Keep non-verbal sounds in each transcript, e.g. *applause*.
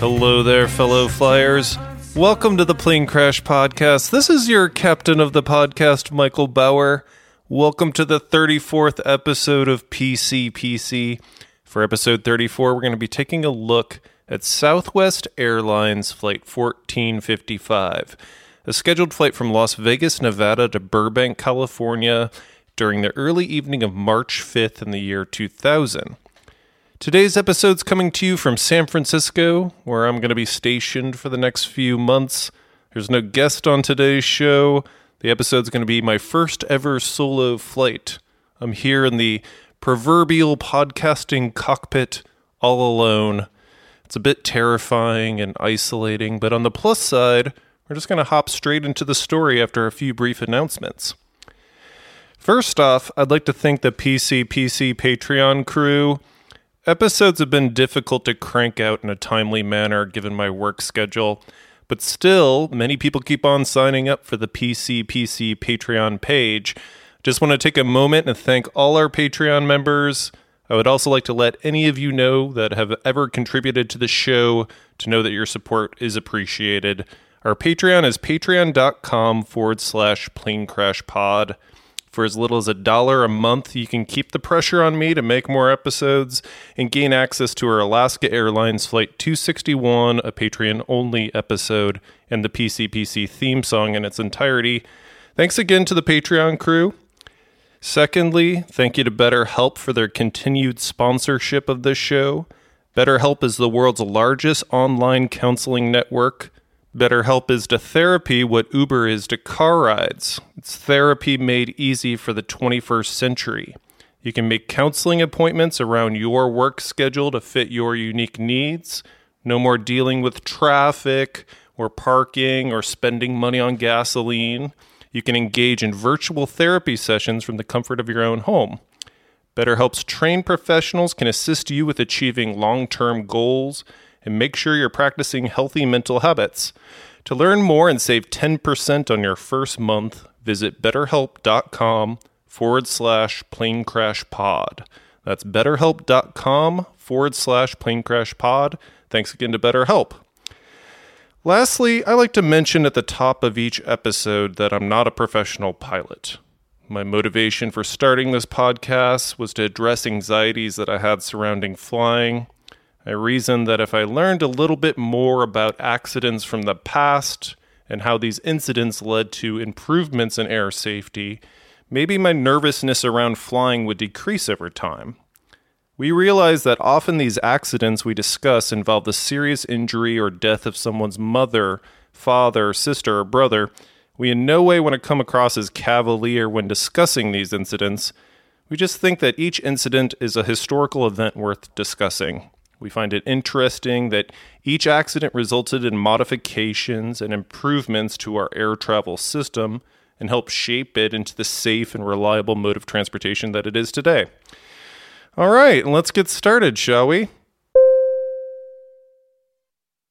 Hello there, fellow flyers. Welcome to the Plane Crash Podcast. This is your captain of the podcast, Michael Bauer. Welcome to the 34th episode of PCPC. For episode 34, we're going to be taking a look at Southwest Airlines Flight 1455, a scheduled flight from Las Vegas, Nevada to Burbank, California during the early evening of March 5th in the year 2000. Today's episode's coming to you from San Francisco, where I'm going to be stationed for the next few months. There's no guest on today's show. The episode's going to be my first ever solo flight. I'm here in the proverbial podcasting cockpit all alone. It's a bit terrifying and isolating, but on the plus side, we're just going to hop straight into the story after a few brief announcements. First off, I'd like to thank the PCPC Patreon crew. Episodes have been difficult to crank out in a timely manner given my work schedule, but still, many people keep on signing up for the PCPC Patreon page. Just want to take a moment and thank all our Patreon members. I would also like to let any of you know that have ever contributed to the show to know that your support is appreciated. Our Patreon is patreon.com forward slash plane crash pod. For as little as a dollar a month, you can keep the pressure on me to make more episodes and gain access to our Alaska Airlines Flight 261, a Patreon only episode, and the PCPC theme song in its entirety. Thanks again to the Patreon crew. Secondly, thank you to BetterHelp for their continued sponsorship of this show. BetterHelp is the world's largest online counseling network BetterHelp is to therapy what Uber is to car rides. It's therapy made easy for the 21st century. You can make counseling appointments around your work schedule to fit your unique needs. No more dealing with traffic or parking or spending money on gasoline. You can engage in virtual therapy sessions from the comfort of your own home. BetterHelp's trained professionals can assist you with achieving long term goals and make sure you're practicing healthy mental habits. To learn more and save 10% on your first month, visit betterhelp.com forward slash plane crash pod. That's betterhelp.com forward slash plane crash pod. Thanks again to BetterHelp. Lastly, I like to mention at the top of each episode that I'm not a professional pilot. My motivation for starting this podcast was to address anxieties that I had surrounding flying I reasoned that if I learned a little bit more about accidents from the past and how these incidents led to improvements in air safety, maybe my nervousness around flying would decrease over time. We realize that often these accidents we discuss involve the serious injury or death of someone's mother, father, sister, or brother. We in no way want to come across as cavalier when discussing these incidents. We just think that each incident is a historical event worth discussing. We find it interesting that each accident resulted in modifications and improvements to our air travel system and helped shape it into the safe and reliable mode of transportation that it is today. All right, let's get started, shall we?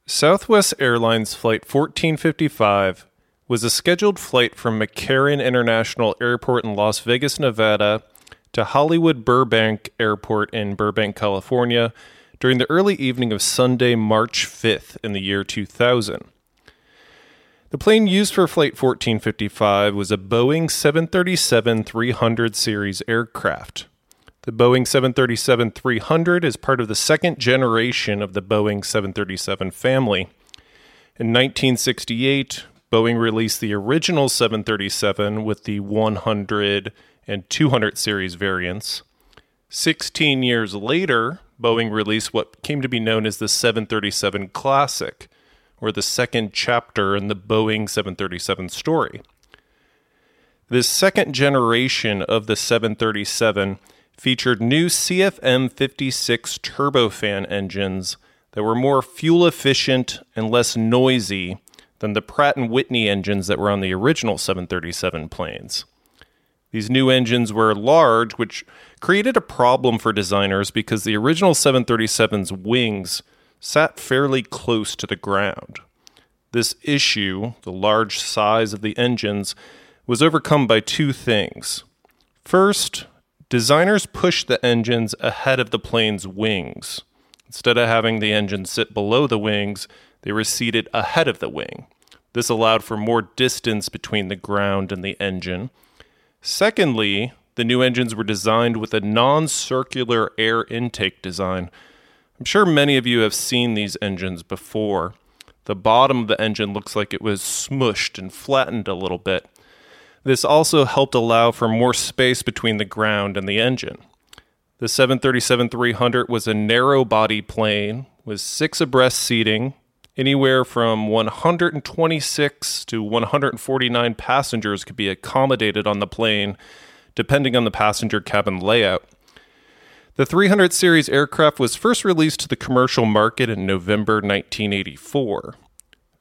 Southwest Airlines Flight 1455 was a scheduled flight from McCarran International Airport in Las Vegas, Nevada to Hollywood Burbank Airport in Burbank, California during the early evening of Sunday, March 5th in the year 2000. The plane used for Flight 1455 was a Boeing 737 300 series aircraft. The Boeing 737 300 is part of the second generation of the Boeing 737 family. In 1968, Boeing released the original 737 with the 100 and 200 series variants. 16 years later, Boeing released what came to be known as the 737 Classic, or the second chapter in the Boeing 737 story. This second generation of the 737 featured new CFM 56 turbofan engines that were more fuel efficient and less noisy than the Pratt and Whitney engines that were on the original 737 planes. These new engines were large, which created a problem for designers because the original 737's wings sat fairly close to the ground. This issue, the large size of the engines, was overcome by two things. First, designers pushed the engines ahead of the plane's wings. Instead of having the engine sit below the wings, they were seated ahead of the wing. This allowed for more distance between the ground and the engine. Secondly, the new engines were designed with a non circular air intake design. I'm sure many of you have seen these engines before. The bottom of the engine looks like it was smushed and flattened a little bit. This also helped allow for more space between the ground and the engine. The 737 300 was a narrow body plane with six abreast seating Anywhere from 126 to 149 passengers could be accommodated on the plane, depending on the passenger cabin layout. The 300 series aircraft was first released to the commercial market in November 1984.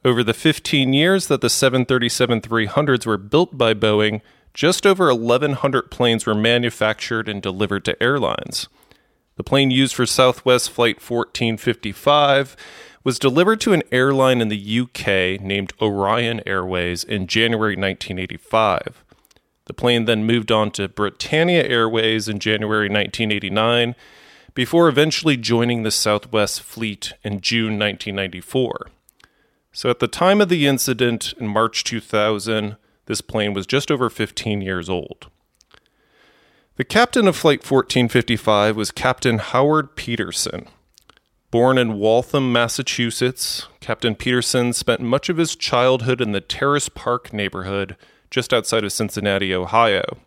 Over the 15 years that the 737 300s were built by Boeing, just over 1,100 planes were manufactured and delivered to airlines. The plane used for Southwest Flight 1455 was delivered to an airline in the UK named Orion Airways in January 1985. The plane then moved on to Britannia Airways in January 1989 before eventually joining the Southwest Fleet in June 1994. So at the time of the incident in March 2000, this plane was just over 15 years old. The captain of Flight 1455 was Captain Howard Peterson. Born in Waltham, Massachusetts, Captain Peterson spent much of his childhood in the Terrace Park neighborhood just outside of Cincinnati, Ohio.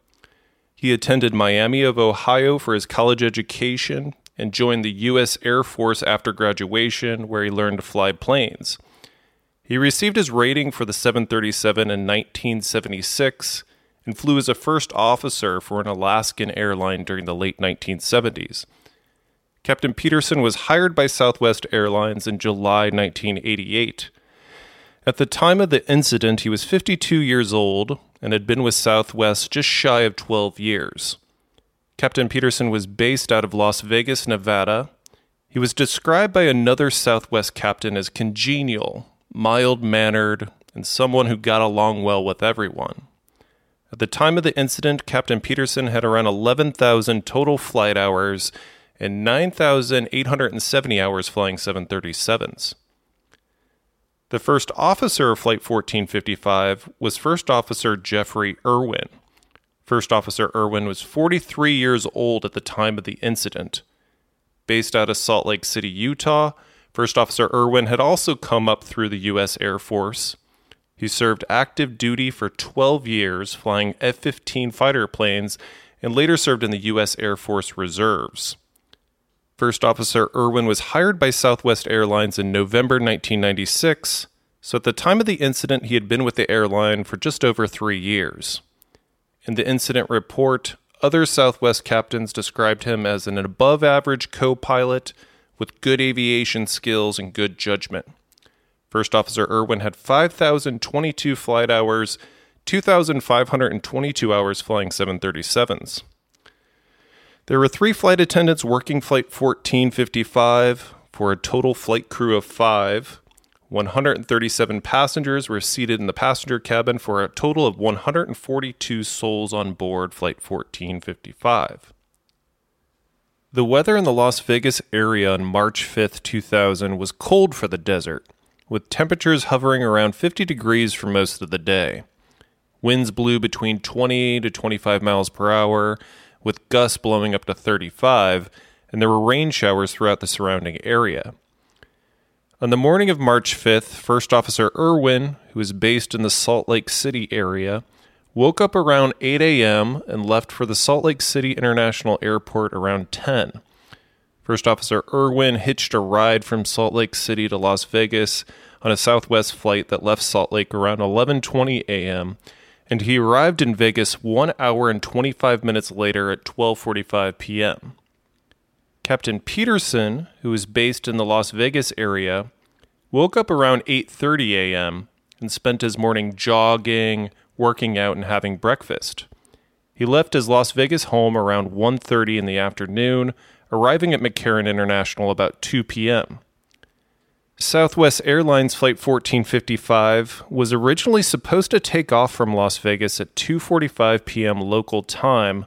He attended Miami of Ohio for his college education and joined the U.S. Air Force after graduation, where he learned to fly planes. He received his rating for the 737 in 1976 and flew as a first officer for an Alaskan airline during the late 1970s. Captain Peterson was hired by Southwest Airlines in July 1988. At the time of the incident, he was 52 years old and had been with Southwest just shy of 12 years. Captain Peterson was based out of Las Vegas, Nevada. He was described by another Southwest captain as congenial, mild mannered, and someone who got along well with everyone. At the time of the incident, Captain Peterson had around 11,000 total flight hours and 9,870 hours flying 737s. The first officer of Flight 1455 was First Officer Jeffrey Irwin. First Officer Irwin was 43 years old at the time of the incident. Based out of Salt Lake City, Utah, First Officer Irwin had also come up through the U.S. Air Force. He served active duty for 12 years flying F 15 fighter planes and later served in the U.S. Air Force Reserves. First Officer Irwin was hired by Southwest Airlines in November 1996, so at the time of the incident, he had been with the airline for just over three years. In the incident report, other Southwest captains described him as an above average co pilot with good aviation skills and good judgment. First Officer Irwin had 5,022 flight hours, 2,522 hours flying 737s. There were three flight attendants working Flight 1455 for a total flight crew of five. 137 passengers were seated in the passenger cabin for a total of 142 souls on board Flight 1455. The weather in the Las Vegas area on March 5, 2000 was cold for the desert, with temperatures hovering around 50 degrees for most of the day. Winds blew between 20 to 25 miles per hour, with gusts blowing up to 35, and there were rain showers throughout the surrounding area. On the morning of March 5th, First Officer Irwin, who is based in the Salt Lake City area, woke up around 8 a.m. and left for the Salt Lake City International Airport around 10. First Officer Irwin hitched a ride from Salt Lake City to Las Vegas on a Southwest flight that left Salt Lake around 11:20 a.m. and he arrived in Vegas 1 hour and 25 minutes later at 12:45 p.m. Captain Peterson, who is based in the Las Vegas area, woke up around 8:30 a.m. and spent his morning jogging, working out and having breakfast. He left his Las Vegas home around 1:30 in the afternoon, arriving at McCarran International about 2 p.m. Southwest Airlines Flight 1455 was originally supposed to take off from Las Vegas at 2:45 p.m. local time,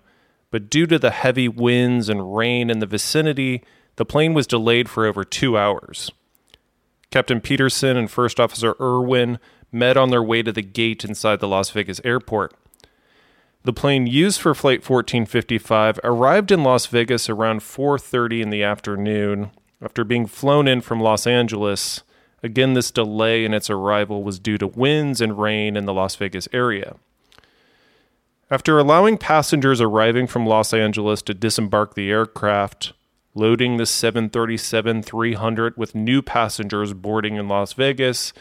but due to the heavy winds and rain in the vicinity, the plane was delayed for over 2 hours. Captain Peterson and First Officer Irwin met on their way to the gate inside the Las Vegas airport. The plane used for flight 1455 arrived in Las Vegas around 4:30 in the afternoon after being flown in from Los Angeles. Again, this delay in its arrival was due to winds and rain in the Las Vegas area. After allowing passengers arriving from Los Angeles to disembark the aircraft, loading the 737 300 with new passengers boarding in Las Vegas,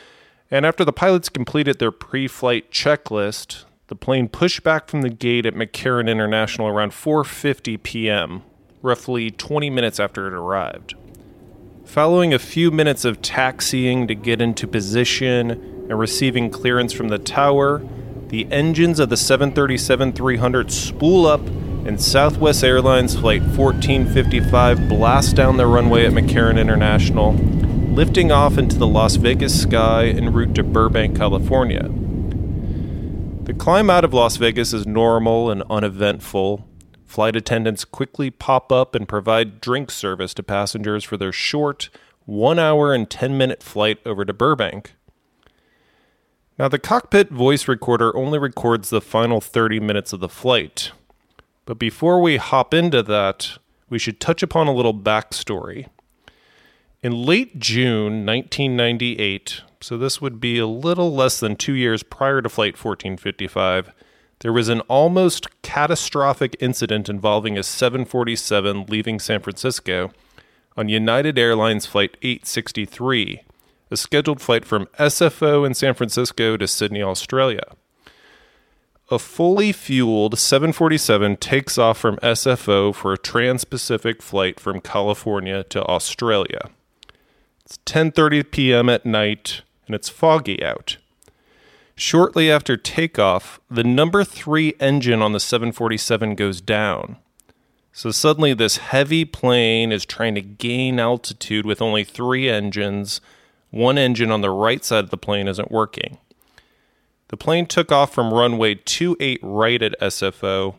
and after the pilots completed their pre flight checklist, the plane pushed back from the gate at McCarran International around 4:50 p.m., roughly 20 minutes after it arrived. Following a few minutes of taxiing to get into position and receiving clearance from the tower, the engines of the 737 300 spool up and Southwest Airlines Flight 1455 blasts down the runway at McCarran International, lifting off into the Las Vegas sky en route to Burbank, California. The climb out of Las Vegas is normal and uneventful. Flight attendants quickly pop up and provide drink service to passengers for their short, one hour and 10 minute flight over to Burbank. Now, the cockpit voice recorder only records the final 30 minutes of the flight. But before we hop into that, we should touch upon a little backstory. In late June 1998, so this would be a little less than two years prior to Flight 1455, there was an almost catastrophic incident involving a 747 leaving San Francisco on United Airlines Flight 863, a scheduled flight from SFO in San Francisco to Sydney, Australia. A fully fueled 747 takes off from SFO for a trans Pacific flight from California to Australia. It's 10:30 p.m. at night and it's foggy out. Shortly after takeoff, the number 3 engine on the 747 goes down. So suddenly this heavy plane is trying to gain altitude with only 3 engines. One engine on the right side of the plane isn't working. The plane took off from runway 28 right at SFO,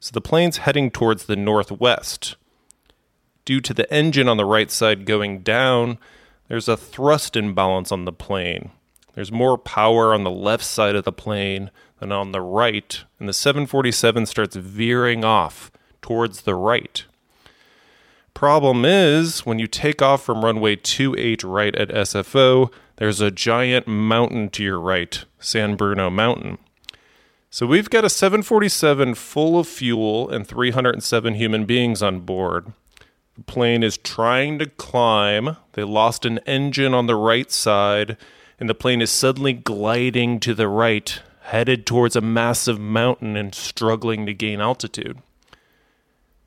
so the plane's heading towards the northwest. Due to the engine on the right side going down, there's a thrust imbalance on the plane. There's more power on the left side of the plane than on the right, and the 747 starts veering off towards the right. Problem is, when you take off from runway 28 right at SFO, there's a giant mountain to your right, San Bruno Mountain. So we've got a 747 full of fuel and 307 human beings on board. The plane is trying to climb. They lost an engine on the right side, and the plane is suddenly gliding to the right, headed towards a massive mountain and struggling to gain altitude.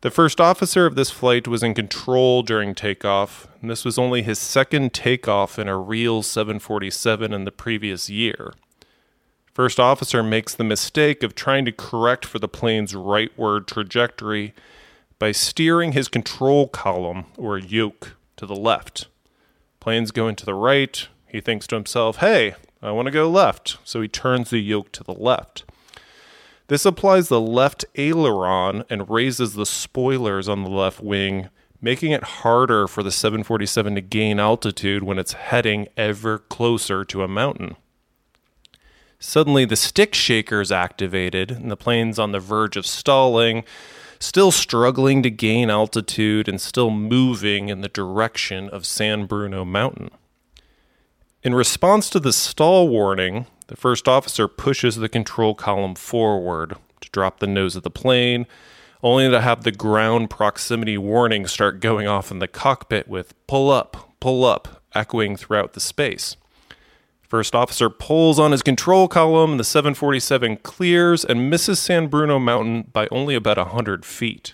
The first officer of this flight was in control during takeoff, and this was only his second takeoff in a real 747 in the previous year. First officer makes the mistake of trying to correct for the plane's rightward trajectory by steering his control column or yoke to the left. Plane's going to the right. He thinks to himself, hey, I want to go left. So he turns the yoke to the left. This applies the left aileron and raises the spoilers on the left wing, making it harder for the 747 to gain altitude when it's heading ever closer to a mountain. Suddenly, the stick shaker is activated, and the plane's on the verge of stalling still struggling to gain altitude and still moving in the direction of San Bruno Mountain. In response to the stall warning, the first officer pushes the control column forward to drop the nose of the plane, only to have the ground proximity warning start going off in the cockpit with pull up, pull up, echoing throughout the space. First officer pulls on his control column, the 747 clears and misses San Bruno Mountain by only about 100 feet.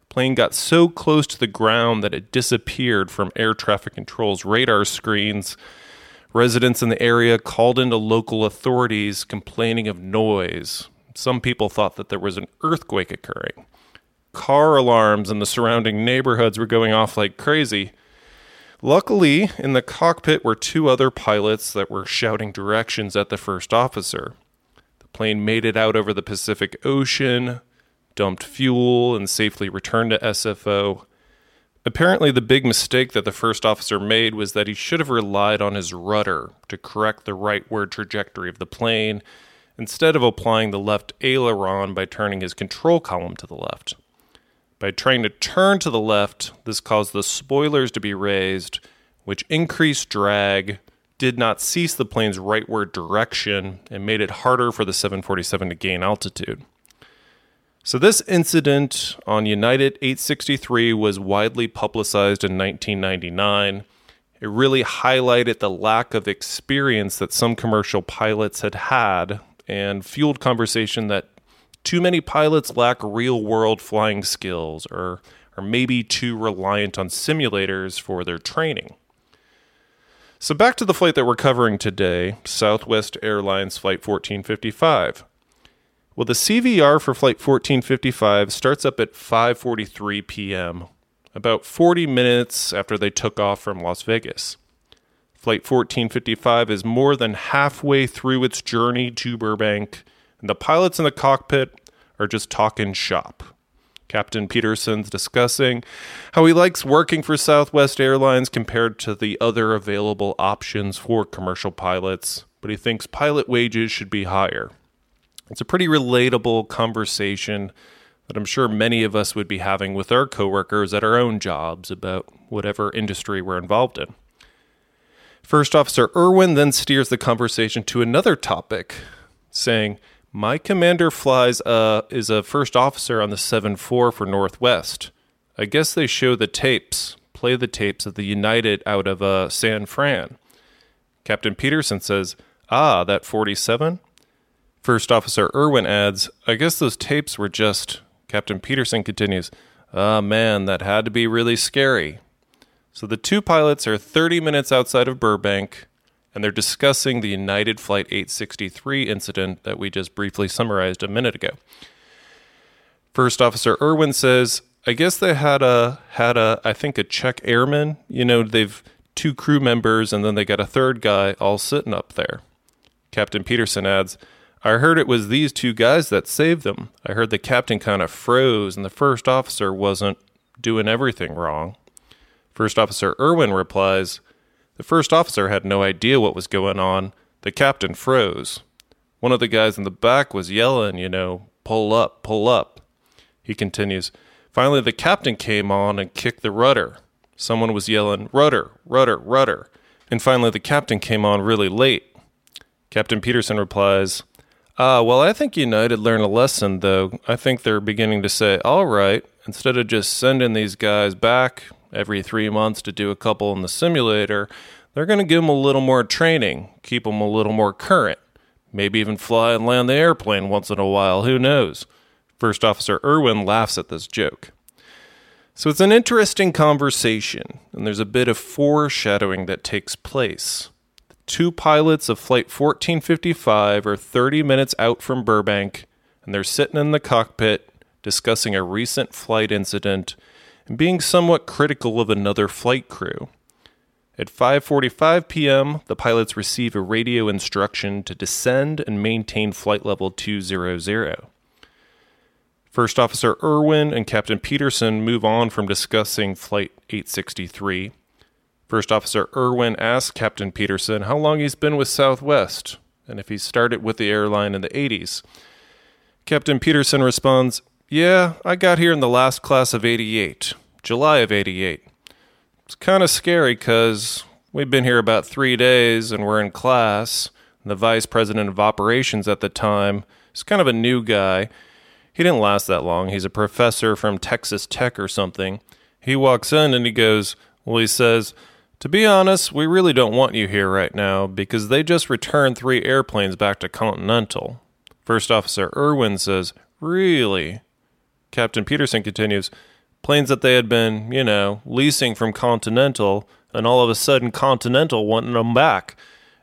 The plane got so close to the ground that it disappeared from air traffic control's radar screens. Residents in the area called into local authorities complaining of noise. Some people thought that there was an earthquake occurring. Car alarms in the surrounding neighborhoods were going off like crazy. Luckily, in the cockpit were two other pilots that were shouting directions at the first officer. The plane made it out over the Pacific Ocean, dumped fuel, and safely returned to SFO. Apparently, the big mistake that the first officer made was that he should have relied on his rudder to correct the rightward trajectory of the plane instead of applying the left aileron by turning his control column to the left. By trying to turn to the left, this caused the spoilers to be raised, which increased drag, did not cease the plane's rightward direction, and made it harder for the 747 to gain altitude. So, this incident on United 863 was widely publicized in 1999. It really highlighted the lack of experience that some commercial pilots had had and fueled conversation that too many pilots lack real world flying skills or are maybe too reliant on simulators for their training. So, back to the flight that we're covering today Southwest Airlines Flight 1455. Well, the CVR for Flight 1455 starts up at 5:43 p.m., about 40 minutes after they took off from Las Vegas. Flight 1455 is more than halfway through its journey to Burbank and the pilots in the cockpit are just talking shop. Captain Peterson's discussing how he likes working for Southwest Airlines compared to the other available options for commercial pilots, but he thinks pilot wages should be higher. It's a pretty relatable conversation that I'm sure many of us would be having with our coworkers at our own jobs about whatever industry we're involved in. First Officer Irwin then steers the conversation to another topic, saying, my commander flies uh is a first officer on the 7-4 for Northwest. I guess they show the tapes, play the tapes of the United out of uh, San Fran. Captain Peterson says, Ah, that 47? First Officer Irwin adds, I guess those tapes were just. Captain Peterson continues, Ah, man, that had to be really scary. So the two pilots are 30 minutes outside of Burbank and they're discussing the United Flight 863 incident that we just briefly summarized a minute ago. First Officer Irwin says, "I guess they had a had a I think a check airman. You know, they've two crew members and then they got a third guy all sitting up there." Captain Peterson adds, I heard it was these two guys that saved them. I heard the captain kind of froze and the first officer wasn't doing everything wrong. First Officer Irwin replies, the first officer had no idea what was going on. The captain froze. One of the guys in the back was yelling, you know, pull up, pull up. He continues, Finally, the captain came on and kicked the rudder. Someone was yelling, rudder, rudder, rudder. And finally, the captain came on really late. Captain Peterson replies, Ah, well, I think United learned a lesson, though. I think they're beginning to say, all right, instead of just sending these guys back, every three months to do a couple in the simulator, they're going to give them a little more training, keep them a little more current, maybe even fly and land the airplane once in a while. Who knows? First Officer Irwin laughs at this joke. So it's an interesting conversation, and there's a bit of foreshadowing that takes place. Two pilots of Flight 1455 are 30 minutes out from Burbank, and they're sitting in the cockpit discussing a recent flight incident and being somewhat critical of another flight crew. At 5:45 p.m., the pilots receive a radio instruction to descend and maintain flight level 200. First Officer Irwin and Captain Peterson move on from discussing Flight 863. First Officer Irwin asks Captain Peterson how long he's been with Southwest and if he started with the airline in the 80s. Captain Peterson responds, yeah, I got here in the last class of 88, July of 88. It's kind of scary because, We've been here about three days and we're in class. The vice president of operations at the time is kind of a new guy. He didn't last that long. He's a professor from Texas Tech or something. He walks in and he goes, Well, he says, To be honest, we really don't want you here right now because they just returned three airplanes back to Continental. First Officer Irwin says, Really? Captain Peterson continues, Planes that they had been, you know, leasing from Continental, and all of a sudden Continental wanting them back.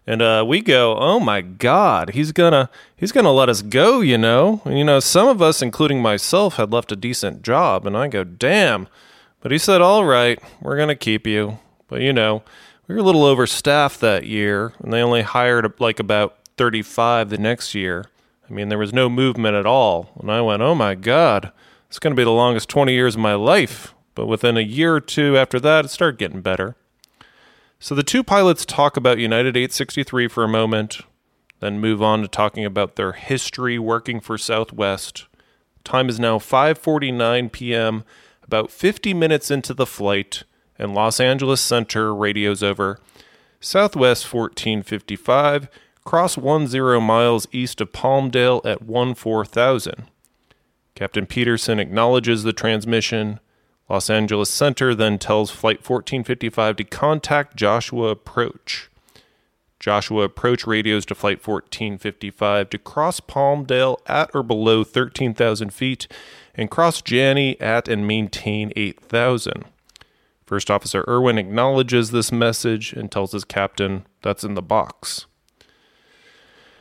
And uh, we go, oh my God, he's gonna he's gonna let us go, you know. And, you know, some of us, including myself, had left a decent job, and I go, damn. But he said, all right, we're gonna keep you. But you know, we were a little overstaffed that year, and they only hired like about 35 the next year. I mean, there was no movement at all. And I went, oh my God, it's gonna be the longest 20 years of my life. But within a year or two after that, it started getting better. So the two pilots talk about United 863 for a moment, then move on to talking about their history working for Southwest. Time is now 5:49 p.m., about 50 minutes into the flight, and Los Angeles Center radios over. Southwest 1455, cross 10 miles east of Palmdale at 14000. Captain Peterson acknowledges the transmission. Los Angeles Center then tells Flight 1455 to contact Joshua Approach. Joshua Approach radios to Flight 1455 to cross Palmdale at or below 13,000 feet and cross Janney at and maintain 8,000. First Officer Irwin acknowledges this message and tells his captain that's in the box.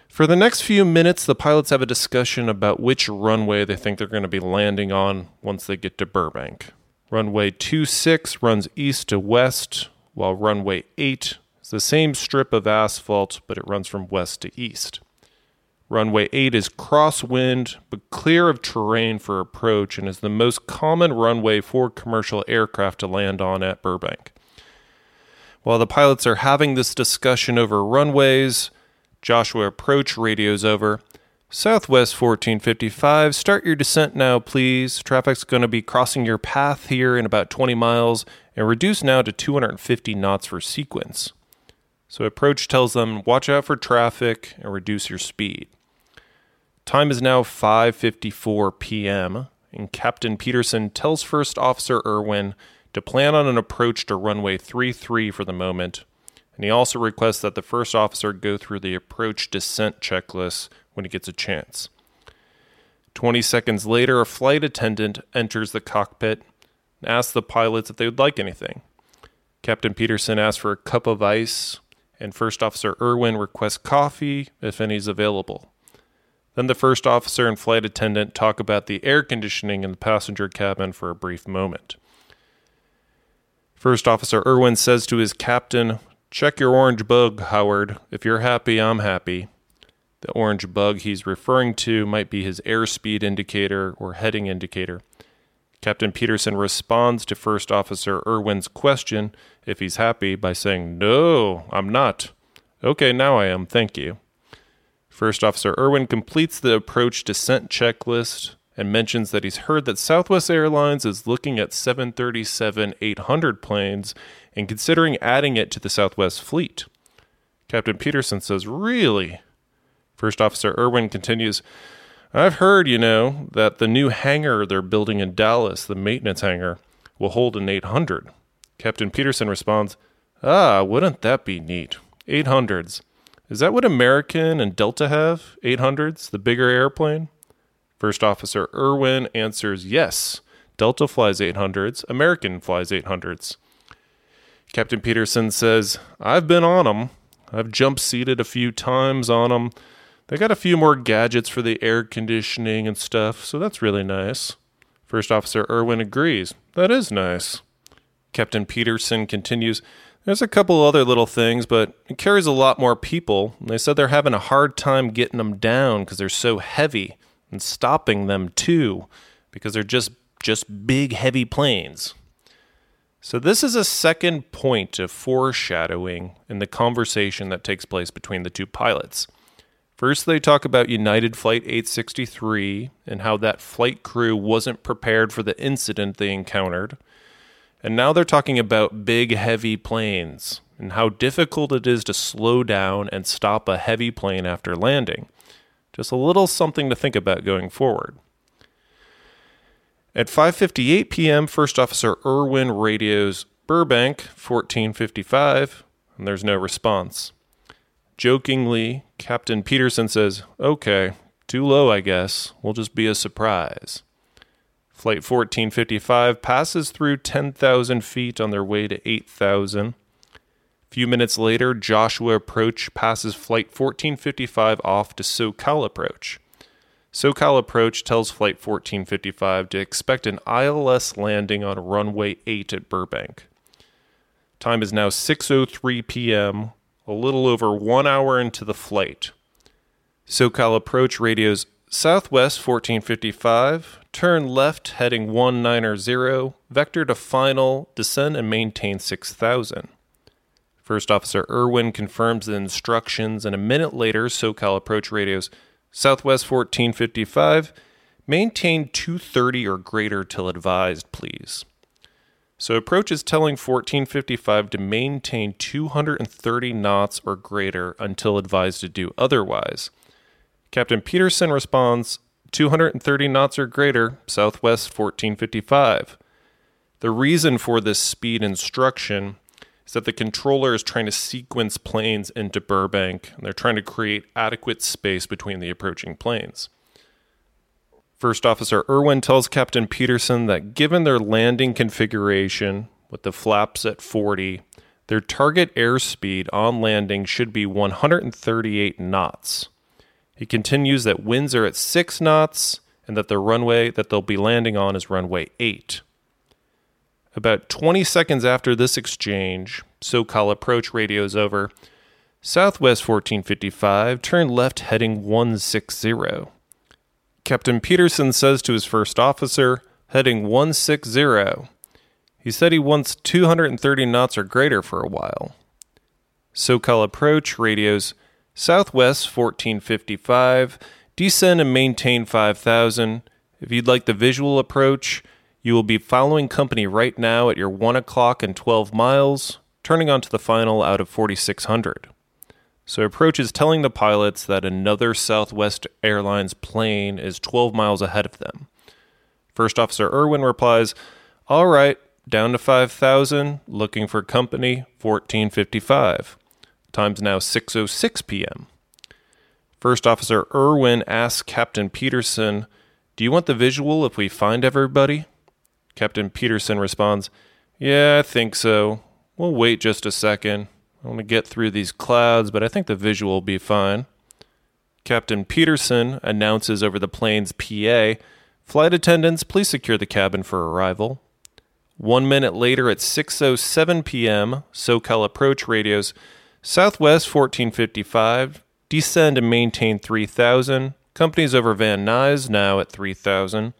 For the next few minutes, the pilots have a discussion about which runway they think they're going to be landing on once they get to Burbank. Runway 26 runs east to west, while runway 8 is the same strip of asphalt, but it runs from west to east. Runway 8 is crosswind, but clear of terrain for approach, and is the most common runway for commercial aircraft to land on at Burbank. While the pilots are having this discussion over runways, Joshua approach radios over Southwest 1455, start your descent now, please. Traffic's going to be crossing your path here in about 20 miles and reduce now to 250 knots for sequence. So approach tells them watch out for traffic and reduce your speed. Time is now 5:54 p.m. and Captain Peterson tells First Officer Irwin to plan on an approach to runway 33 for the moment. And he also requests that the first officer go through the approach descent checklist when he gets a chance. 20 seconds later, a flight attendant enters the cockpit and asks the pilots if they would like anything. Captain Peterson asks for a cup of ice, and First Officer Irwin requests coffee if any is available. Then the first officer and flight attendant talk about the air conditioning in the passenger cabin for a brief moment. First Officer Irwin says to his captain, Check your orange bug, Howard. If you're happy, I'm happy. The orange bug he's referring to might be his airspeed indicator or heading indicator. Captain Peterson responds to First Officer Irwin's question if he's happy by saying, No, I'm not. Okay, now I am, thank you. First Officer Irwin completes the approach descent checklist and mentions that he's heard that Southwest Airlines is looking at 737 800 planes and considering adding it to the Southwest fleet. Captain Peterson says, Really? First Officer Irwin continues, I've heard, you know, that the new hangar they're building in Dallas, the maintenance hangar, will hold an 800. Captain Peterson responds, Ah, wouldn't that be neat? 800s. Is that what American and Delta have? 800s, the bigger airplane? First Officer Irwin answers yes. Delta flies 800s, American flies 800s. Captain Peterson says, I've been on them. I've jump seated a few times on them. They got a few more gadgets for the air conditioning and stuff, so that's really nice. First Officer Irwin agrees. That is nice. Captain Peterson continues, There's a couple other little things, but it carries a lot more people. They said they're having a hard time getting them down because they're so heavy and stopping them too because they're just just big heavy planes. So this is a second point of foreshadowing in the conversation that takes place between the two pilots. First, they talk about United Flight 863 and how that flight crew wasn't prepared for the incident they encountered. And now they're talking about big, heavy planes and how difficult it is to slow down and stop a heavy plane after landing. Just a little something to think about going forward. At 5:58 p.m., First Officer Irwin radios Burbank 1455, and there's no response. Jokingly, Captain Peterson says, "Okay, too low, I guess. We'll just be a surprise." Flight 1455 passes through 10,000 feet on their way to 8,000. A few minutes later, Joshua Approach passes Flight 1455 off to SoCal Approach. SoCal Approach tells Flight 1455 to expect an ILS landing on runway 8 at Burbank. Time is now 6:03 p.m., a little over 1 hour into the flight. SoCal Approach radios Southwest 1455, turn left heading 190, vector to final, descend and maintain 6000. First Officer Irwin confirms the instructions, and a minute later, SoCal Approach radios Southwest 1455, maintain 230 or greater till advised, please. So Approach is telling 1455 to maintain 230 knots or greater until advised to do otherwise. Captain Peterson responds 230 knots or greater, southwest 1455. The reason for this speed instruction is that the controller is trying to sequence planes into Burbank, and they're trying to create adequate space between the approaching planes. First Officer Irwin tells Captain Peterson that given their landing configuration, with the flaps at 40, their target airspeed on landing should be 138 knots. He continues that winds are at 6 knots and that the runway that they'll be landing on is runway 8. About 20 seconds after this exchange, SoCal approach radios over. Southwest 1455, turn left heading 160. Captain Peterson says to his first officer, heading 160. He said he wants 230 knots or greater for a while. SoCal approach radios Southwest 1455, descend and maintain 5000. If you'd like the visual approach, you will be following company right now at your 1 o'clock and 12 miles, turning onto the final out of 4600. So approach is telling the pilots that another Southwest Airlines plane is 12 miles ahead of them. First Officer Irwin replies, All right, down to 5000, looking for company 1455. Time's now 6:06 p.m. First Officer Irwin asks Captain Peterson, "Do you want the visual if we find everybody?" Captain Peterson responds, "Yeah, I think so. We'll wait just a second. I want to get through these clouds, but I think the visual will be fine." Captain Peterson announces over the plane's PA, "Flight attendants, please secure the cabin for arrival." One minute later, at 6:07 p.m., SoCal approach radios Southwest 1455, descend and maintain 3000. Companies over Van Nuys now at 3000.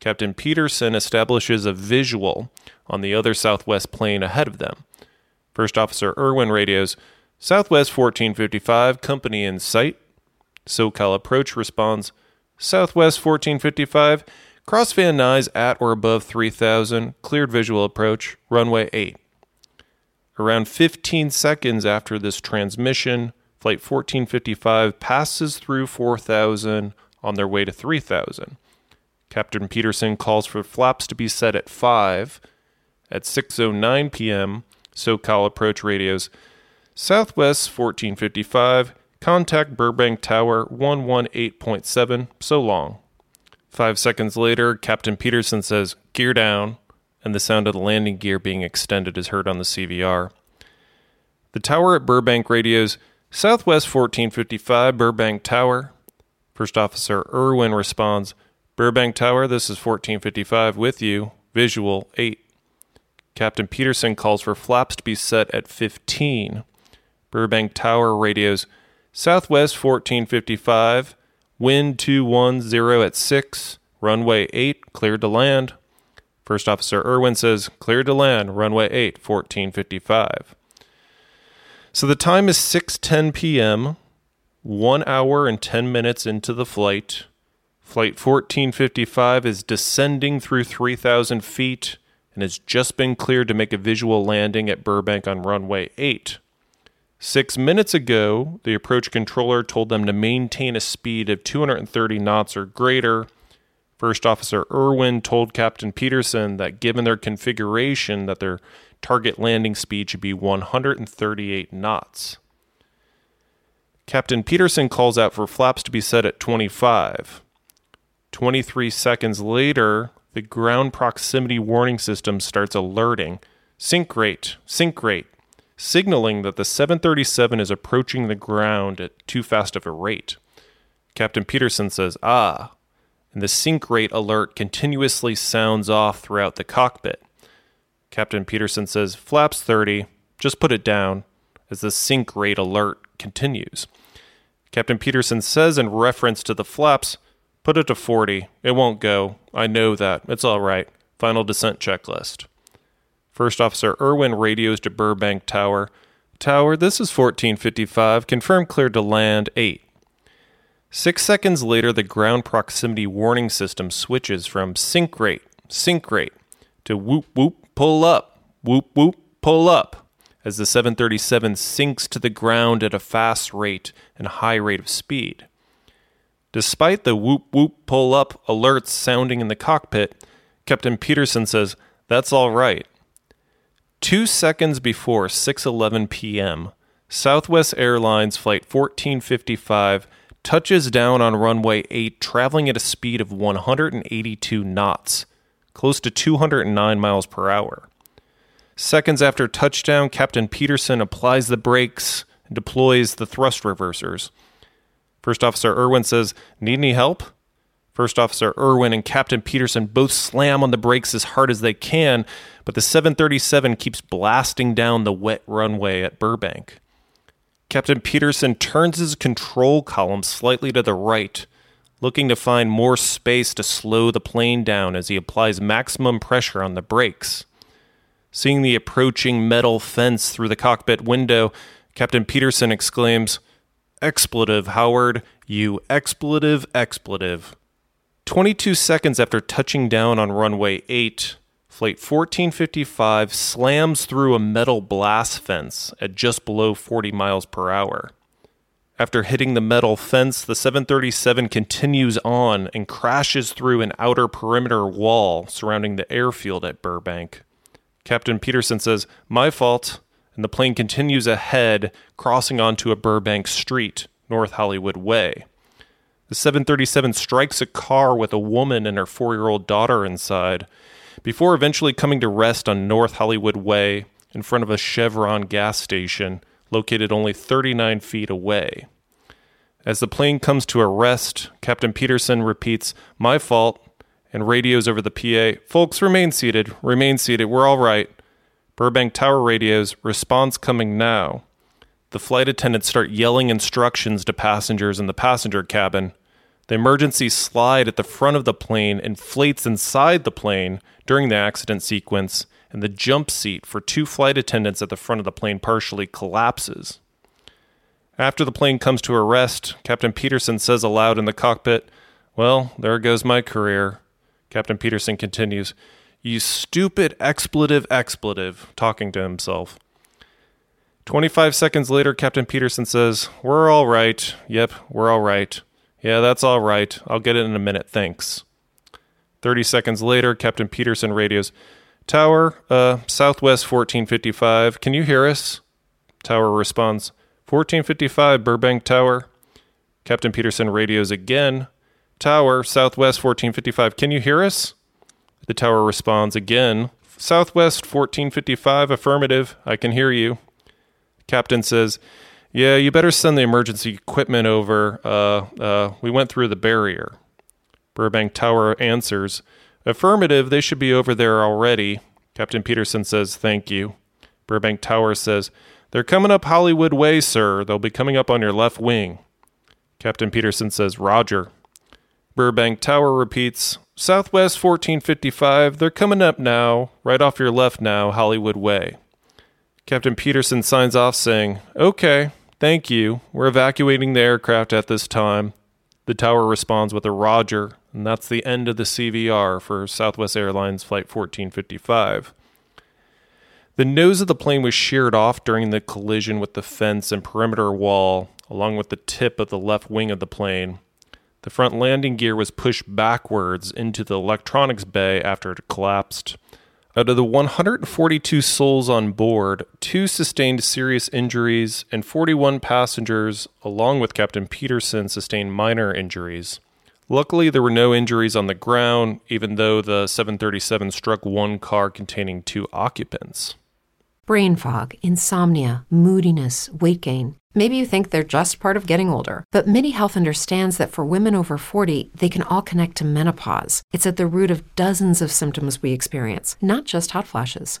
Captain Peterson establishes a visual on the other southwest plane ahead of them. First Officer Irwin radios Southwest 1455, company in sight. SoCal approach responds Southwest 1455, cross Van Nuys at or above 3000, cleared visual approach, runway 8. Around 15 seconds after this transmission, Flight 1455 passes through 4000 on their way to 3000. Captain Peterson calls for flaps to be set at 5. At 6:09 p.m., SoCal approach radios Southwest 1455 contact Burbank Tower 118.7 so long. 5 seconds later, Captain Peterson says gear down and the sound of the landing gear being extended is heard on the CVR. The tower at Burbank radios Southwest 1455 Burbank Tower. First Officer Irwin responds Burbank Tower, this is 1455 with you. Visual 8. Captain Peterson calls for flaps to be set at 15. Burbank Tower radios Southwest 1455, wind 210 at 6, runway 8, cleared to land. First Officer Irwin says, clear to land, runway 8, 1455. So the time is 6:10 p.m., 1 hour and 10 minutes into the flight. Flight 1455 is descending through 3,000 feet and has just been cleared to make a visual landing at Burbank on runway 8. Six minutes ago, the approach controller told them to maintain a speed of 230 knots or greater. First Officer Irwin told Captain Peterson that given their configuration that their target landing speed should be 138 knots. Captain Peterson calls out for flaps to be set at 25. 23 seconds later, the ground proximity warning system starts alerting sink rate, sink rate, signaling that the 737 is approaching the ground at too fast of a rate. Captain Peterson says, Ah, and the sink rate alert continuously sounds off throughout the cockpit. Captain Peterson says, Flaps 30, just put it down, as the sink rate alert continues. Captain Peterson says in reference to the flaps, Put it to 40. It won't go. I know that. It's all right. Final descent checklist. First Officer Irwin radios to Burbank Tower. Tower, this is 1455. Confirm cleared to land 8. Six seconds later, the ground proximity warning system switches from sink rate, sink rate, to whoop whoop, pull up, whoop whoop, pull up, as the 737 sinks to the ground at a fast rate and high rate of speed. Despite the whoop whoop pull up alerts sounding in the cockpit, Captain Peterson says, That's all right. Two seconds before 6:11 p.m., Southwest Airlines flight 1455 touches down on runway 8 traveling at a speed of 182 knots, close to 209 miles per hour. Seconds after touchdown, Captain Peterson applies the brakes and deploys the thrust reversers. First Officer Irwin says, Need any help? First Officer Irwin and Captain Peterson both slam on the brakes as hard as they can, but the 737 keeps blasting down the wet runway at Burbank. Captain Peterson turns his control column slightly to the right, looking to find more space to slow the plane down as he applies maximum pressure on the brakes. Seeing the approaching metal fence through the cockpit window, Captain Peterson exclaims, Expletive, Howard, you expletive expletive. 22 seconds after touching down on runway 8, Flight 1455 slams through a metal blast fence at just below 40 miles per hour. After hitting the metal fence, the 737 continues on and crashes through an outer perimeter wall surrounding the airfield at Burbank. Captain Peterson says, My fault and the plane continues ahead, crossing onto a Burbank street, North Hollywood Way. The 737 strikes a car with a woman and her four year old daughter inside, before eventually coming to rest on North Hollywood Way in front of a Chevron gas station located only 39 feet away. As the plane comes to a rest, Captain Peterson repeats, My fault, and radios over the PA, Folks, remain seated, remain seated, we're all right. Burbank Tower radios, response coming now. The flight attendants start yelling instructions to passengers in the passenger cabin. The emergency slide at the front of the plane inflates inside the plane during the accident sequence, and the jump seat for two flight attendants at the front of the plane partially collapses. After the plane comes to a rest, Captain Peterson says aloud in the cockpit, Well, there goes my career. Captain Peterson continues, you stupid expletive expletive, talking to himself. 25 seconds later, Captain Peterson says, We're all right. Yep, we're all right. Yeah, that's all right. I'll get it in a minute. Thanks. 30 seconds later, Captain Peterson radios, Tower, uh, Southwest 1455. Can you hear us? Tower responds, 1455, Burbank Tower. Captain Peterson radios again, Tower, Southwest 1455. Can you hear us? The tower responds again Southwest 1455, affirmative. I can hear you. Captain says, Yeah, you better send the emergency equipment over. Uh, uh, we went through the barrier. Burbank Tower answers, Affirmative, they should be over there already. Captain Peterson says, Thank you. Burbank Tower says, They're coming up Hollywood Way, sir. They'll be coming up on your left wing. Captain Peterson says, Roger. Burbank Tower repeats, Southwest 1455, they're coming up now, right off your left now, Hollywood Way. Captain Peterson signs off saying, Okay, thank you. We're evacuating the aircraft at this time. The tower responds with a roger, and that's the end of the CVR for Southwest Airlines Flight 1455. The nose of the plane was sheared off during the collision with the fence and perimeter wall, along with the tip of the left wing of the plane. The front landing gear was pushed backwards into the electronics bay after it collapsed. Out of the 142 souls on board, two sustained serious injuries, and 41 passengers, along with Captain Peterson, sustained minor injuries. Luckily, there were no injuries on the ground, even though the 737 struck one car containing two occupants. Brain fog, insomnia, moodiness, weight gain. Maybe you think they're just part of getting older, but MIDI Health understands that for women over 40, they can all connect to menopause. It's at the root of dozens of symptoms we experience, not just hot flashes.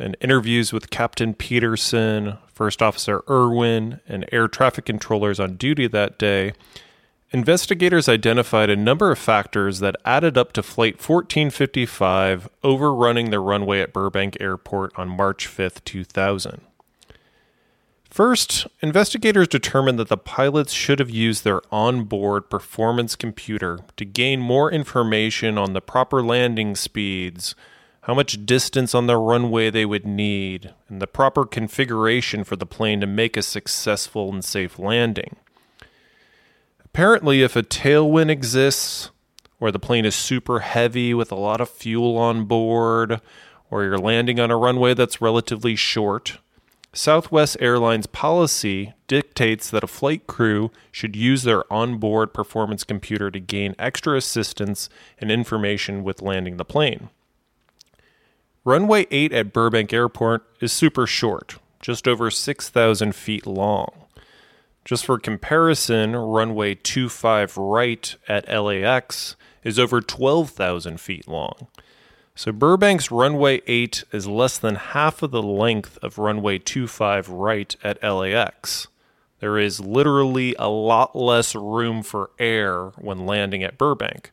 and interviews with Captain Peterson, First Officer Irwin, and air traffic controllers on duty that day, investigators identified a number of factors that added up to Flight 1455 overrunning the runway at Burbank Airport on March 5, 2000. First, investigators determined that the pilots should have used their onboard performance computer to gain more information on the proper landing speeds, how much distance on the runway they would need, and the proper configuration for the plane to make a successful and safe landing. Apparently, if a tailwind exists, or the plane is super heavy with a lot of fuel on board, or you're landing on a runway that's relatively short, Southwest Airlines policy dictates that a flight crew should use their onboard performance computer to gain extra assistance and information with landing the plane. Runway 8 at Burbank Airport is super short, just over 6,000 feet long. Just for comparison, runway 25 right at LAX is over 12,000 feet long. So Burbank's runway 8 is less than half of the length of runway 25 right at LAX. There is literally a lot less room for air when landing at Burbank.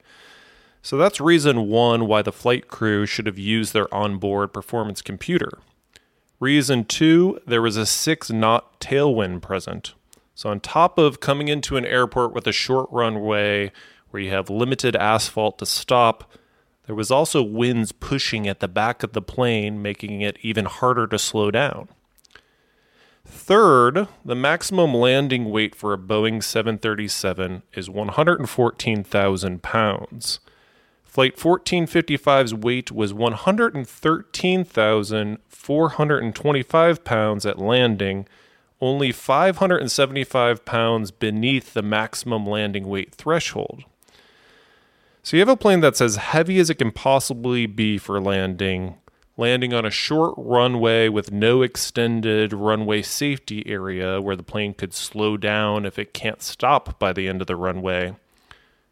So that's reason one why the flight crew should have used their onboard performance computer. Reason two, there was a six knot tailwind present. So, on top of coming into an airport with a short runway where you have limited asphalt to stop, there was also winds pushing at the back of the plane, making it even harder to slow down. Third, the maximum landing weight for a Boeing 737 is 114,000 pounds. Flight 1455's weight was 113,425 pounds at landing, only 575 pounds beneath the maximum landing weight threshold. So you have a plane that's as heavy as it can possibly be for landing, landing on a short runway with no extended runway safety area where the plane could slow down if it can't stop by the end of the runway.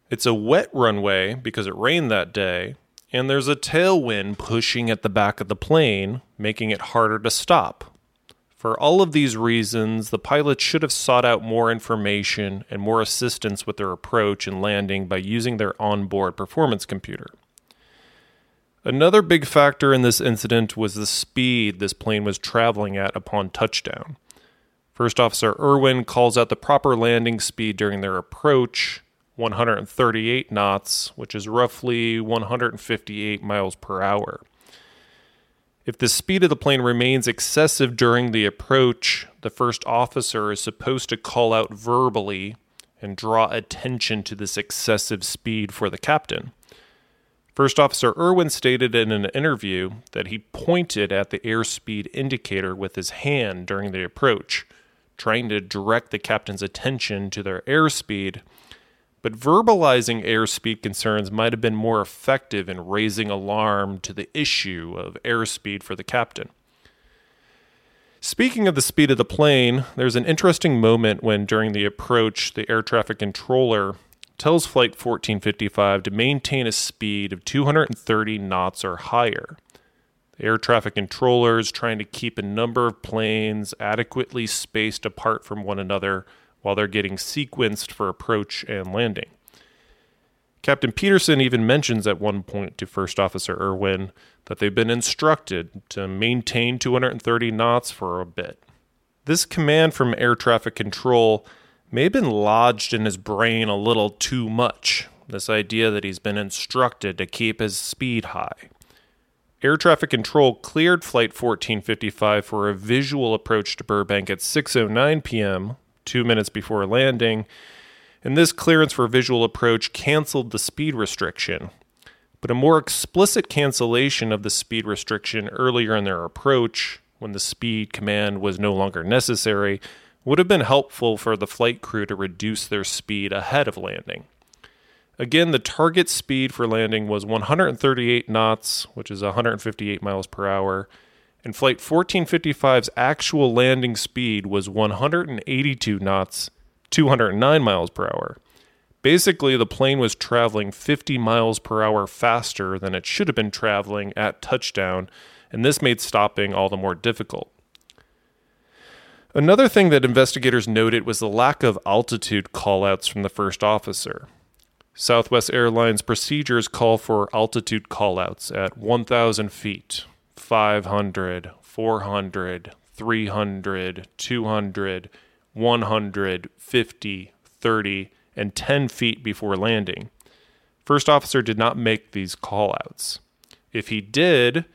It's a wet runway because it rained that day, and there's a tailwind pushing at the back of the plane, making it harder to stop. For all of these reasons, the pilots should have sought out more information and more assistance with their approach and landing by using their onboard performance computer. Another big factor in this incident was the speed this plane was traveling at upon touchdown. First Officer Irwin calls out the proper landing speed during their approach 138 knots, which is roughly 158 miles per hour. If the speed of the plane remains excessive during the approach, the first officer is supposed to call out verbally and draw attention to this excessive speed for the captain. First Officer Irwin stated in an interview that he pointed at the airspeed indicator with his hand during the approach, trying to direct the captain's attention to their airspeed. But verbalizing airspeed concerns might have been more effective in raising alarm to the issue of airspeed for the captain. Speaking of the speed of the plane, there's an interesting moment when, during the approach, the air traffic controller tells Flight 1455 to maintain a speed of 230 knots or higher. The air traffic controller is trying to keep a number of planes adequately spaced apart from one another while they're getting sequenced for approach and landing. Captain Peterson even mentions at one point to First Officer Irwin that they've been instructed to maintain 230 knots for a bit. This command from air traffic control may have been lodged in his brain a little too much. This idea that he's been instructed to keep his speed high. Air traffic control cleared flight 1455 for a visual approach to Burbank at 6:09 p.m., 2 minutes before landing, and this clearance for visual approach canceled the speed restriction. But a more explicit cancellation of the speed restriction earlier in their approach, when the speed command was no longer necessary, would have been helpful for the flight crew to reduce their speed ahead of landing. Again, the target speed for landing was 138 knots, which is 158 miles per hour, and Flight 1455's actual landing speed was 182 knots, 209 miles per hour. Basically, the plane was traveling 50 miles per hour faster than it should have been traveling at touchdown, and this made stopping all the more difficult. Another thing that investigators noted was the lack of altitude callouts from the first officer. Southwest Airlines procedures call for altitude callouts at 1,000 feet, 500, 400, 300, 200, 100, 50, 30, and 10 feet before landing. First officer did not make these callouts. If he did,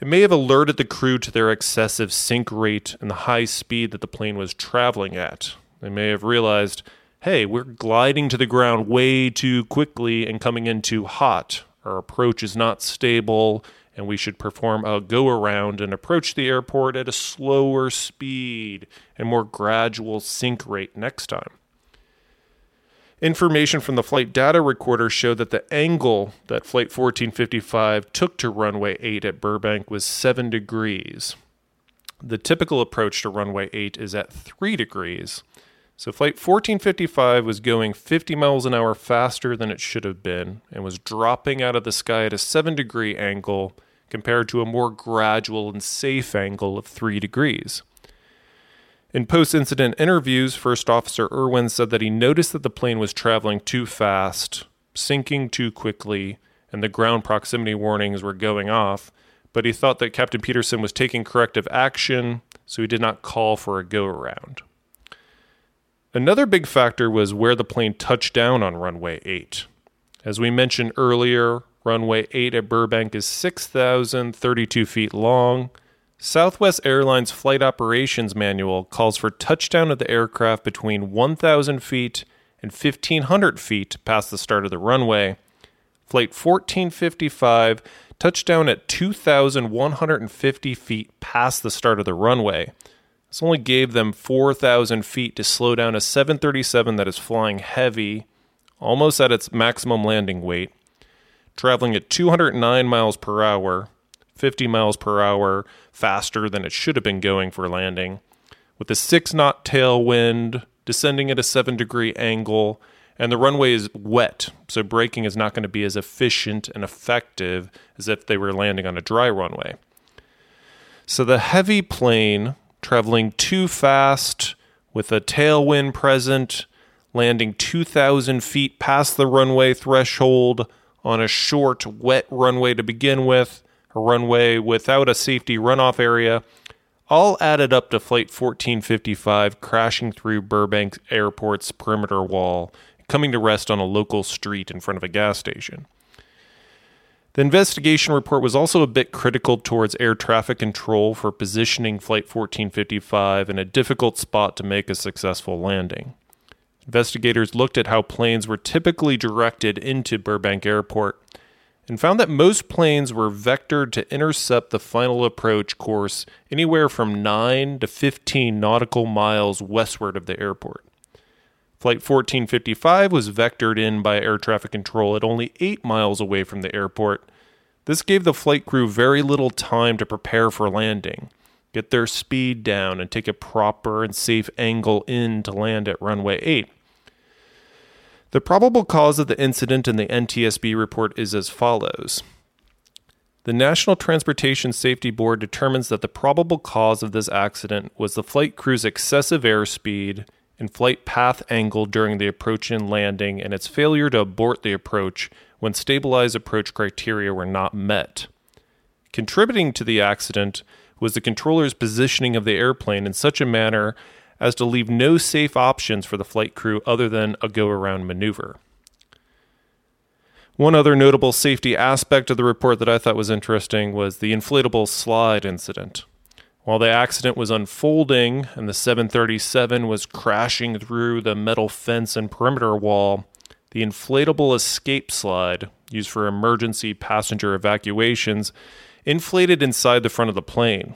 it may have alerted the crew to their excessive sink rate and the high speed that the plane was traveling at. They may have realized, hey, we're gliding to the ground way too quickly and coming in too hot. Our approach is not stable, and we should perform a go around and approach the airport at a slower speed and more gradual sink rate next time. Information from the flight data recorder showed that the angle that Flight 1455 took to runway 8 at Burbank was 7 degrees. The typical approach to runway 8 is at 3 degrees. So Flight 1455 was going 50 miles an hour faster than it should have been and was dropping out of the sky at a 7 degree angle compared to a more gradual and safe angle of 3 degrees. In post incident interviews, First Officer Irwin said that he noticed that the plane was traveling too fast, sinking too quickly, and the ground proximity warnings were going off, but he thought that Captain Peterson was taking corrective action, so he did not call for a go around. Another big factor was where the plane touched down on runway 8. As we mentioned earlier, runway 8 at Burbank is 6,032 feet long Southwest Airlines Flight Operations Manual calls for touchdown of the aircraft between 1,000 feet and 1,500 feet past the start of the runway. Flight 1455 touchdown at 2,150 feet past the start of the runway. This only gave them 4,000 feet to slow down a 737 that is flying heavy, almost at its maximum landing weight, traveling at 209 miles per hour 50 miles per hour faster than it should have been going for landing, with a six knot tailwind descending at a seven degree angle, and the runway is wet, so braking is not going to be as efficient and effective as if they were landing on a dry runway. So the heavy plane traveling too fast with a tailwind present, landing 2,000 feet past the runway threshold on a short, wet runway to begin with, a runway without a safety runoff area, all added up to Flight 1455 crashing through Burbank Airport's perimeter wall, coming to rest on a local street in front of a gas station. The investigation report was also a bit critical towards air traffic control for positioning Flight 1455 in a difficult spot to make a successful landing. Investigators looked at how planes were typically directed into Burbank Airport and found that most planes were vectored to intercept the final approach course anywhere from 9 to 15 nautical miles westward of the airport. Flight 1455 was vectored in by air traffic control at only 8 miles away from the airport. This gave the flight crew very little time to prepare for landing, get their speed down, and take a proper and safe angle in to land at runway 8. The probable cause of the incident in the NTSB report is as follows. The National Transportation Safety Board determines that the probable cause of this accident was the flight crew's excessive airspeed and flight path angle during the approach and landing and its failure to abort the approach when stabilized approach criteria were not met. Contributing to the accident was the controller's positioning of the airplane in such a manner as to leave no safe options for the flight crew other than a go around maneuver. One other notable safety aspect of the report that I thought was interesting was the inflatable slide incident. While the accident was unfolding and the 737 was crashing through the metal fence and perimeter wall, the inflatable escape slide, used for emergency passenger evacuations, inflated inside the front of the plane.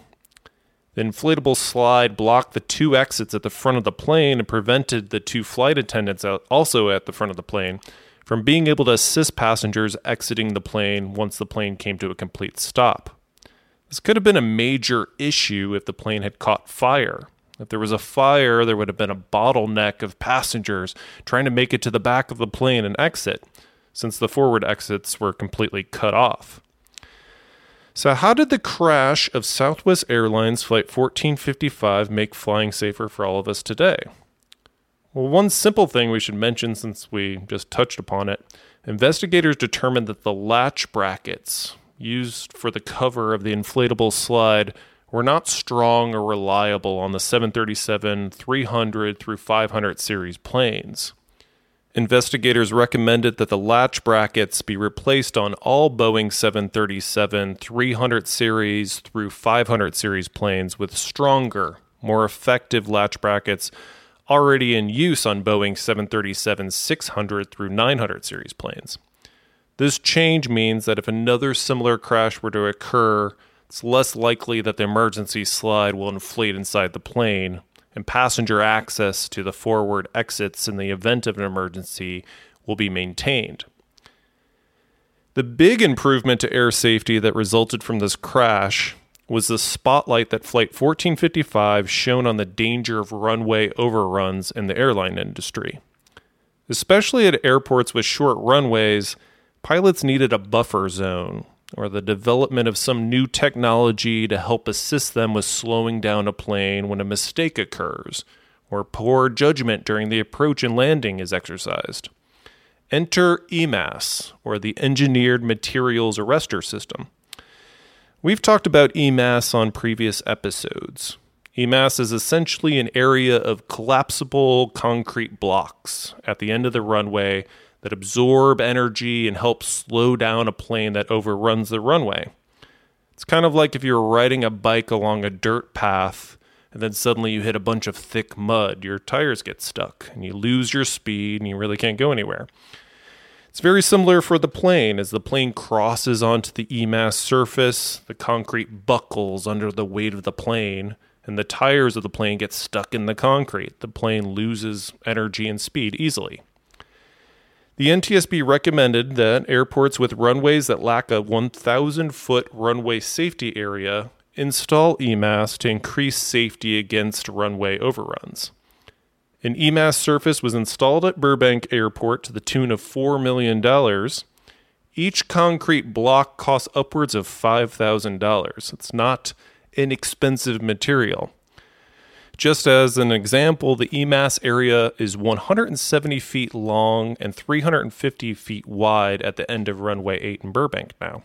The inflatable slide blocked the two exits at the front of the plane and prevented the two flight attendants also at the front of the plane from being able to assist passengers exiting the plane once the plane came to a complete stop. This could have been a major issue if the plane had caught fire. If there was a fire, there would have been a bottleneck of passengers trying to make it to the back of the plane and exit, since the forward exits were completely cut off. So, how did the crash of Southwest Airlines Flight 1455 make flying safer for all of us today? Well, one simple thing we should mention since we just touched upon it investigators determined that the latch brackets used for the cover of the inflatable slide were not strong or reliable on the 737 300 through 500 series planes. Investigators recommended that the latch brackets be replaced on all Boeing 737 300 series through 500 series planes with stronger, more effective latch brackets already in use on Boeing 737 600 through 900 series planes. This change means that if another similar crash were to occur, it's less likely that the emergency slide will inflate inside the plane, and passenger access to the forward exits in the event of an emergency will be maintained. The big improvement to air safety that resulted from this crash was the spotlight that Flight 1455 shone on the danger of runway overruns in the airline industry. Especially at airports with short runways, pilots needed a buffer zone or the development of some new technology to help assist them with slowing down a plane when a mistake occurs or poor judgment during the approach and landing is exercised. Enter EMAS, or the Engineered Materials Arrestor System. We've talked about EMAS on previous episodes. EMAS is essentially an area of collapsible concrete blocks at the end of the runway that absorb energy and help slow down a plane that overruns the runway. It's kind of like if you're riding a bike along a dirt path and then suddenly you hit a bunch of thick mud, your tires get stuck and you lose your speed and you really can't go anywhere. It's very similar for the plane. As the plane crosses onto the EMAS surface, the concrete buckles under the weight of the plane, and the tires of the plane get stuck in the concrete. The plane loses energy and speed easily. The NTSB recommended that airports with runways that lack a 1,000 foot runway safety area install EMAS to increase safety against runway overruns. An EMAS surface was installed at Burbank Airport to the tune of $4 million. Each concrete block costs upwards of $5,000. It's not inexpensive material. Just as an example, the EMAS area is 170 feet long and 350 feet wide at the end of runway 8 in Burbank now.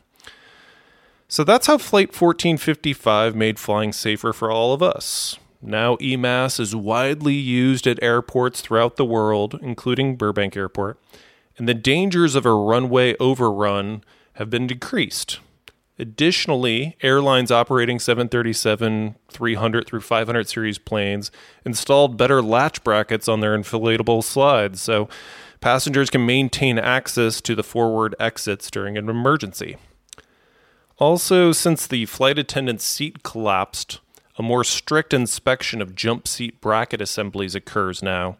So that's how Flight 1455 made flying safer for all of us. Now, EMAS is widely used at airports throughout the world, including Burbank Airport, and the dangers of a runway overrun have been decreased. Additionally, airlines operating 737 300 through 500 series planes installed better latch brackets on their inflatable slides so passengers can maintain access to the forward exits during an emergency. Also, since the flight attendant's seat collapsed, a more strict inspection of jump seat bracket assemblies occurs now.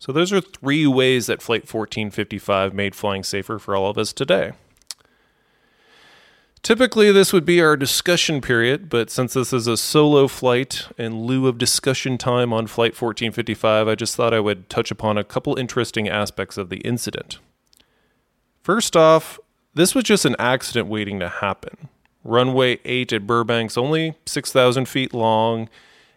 So, those are three ways that Flight 1455 made flying safer for all of us today. Typically, this would be our discussion period, but since this is a solo flight in lieu of discussion time on Flight 1455, I just thought I would touch upon a couple interesting aspects of the incident. First off, this was just an accident waiting to happen. Runway 8 at Burbank's only 6,000 feet long.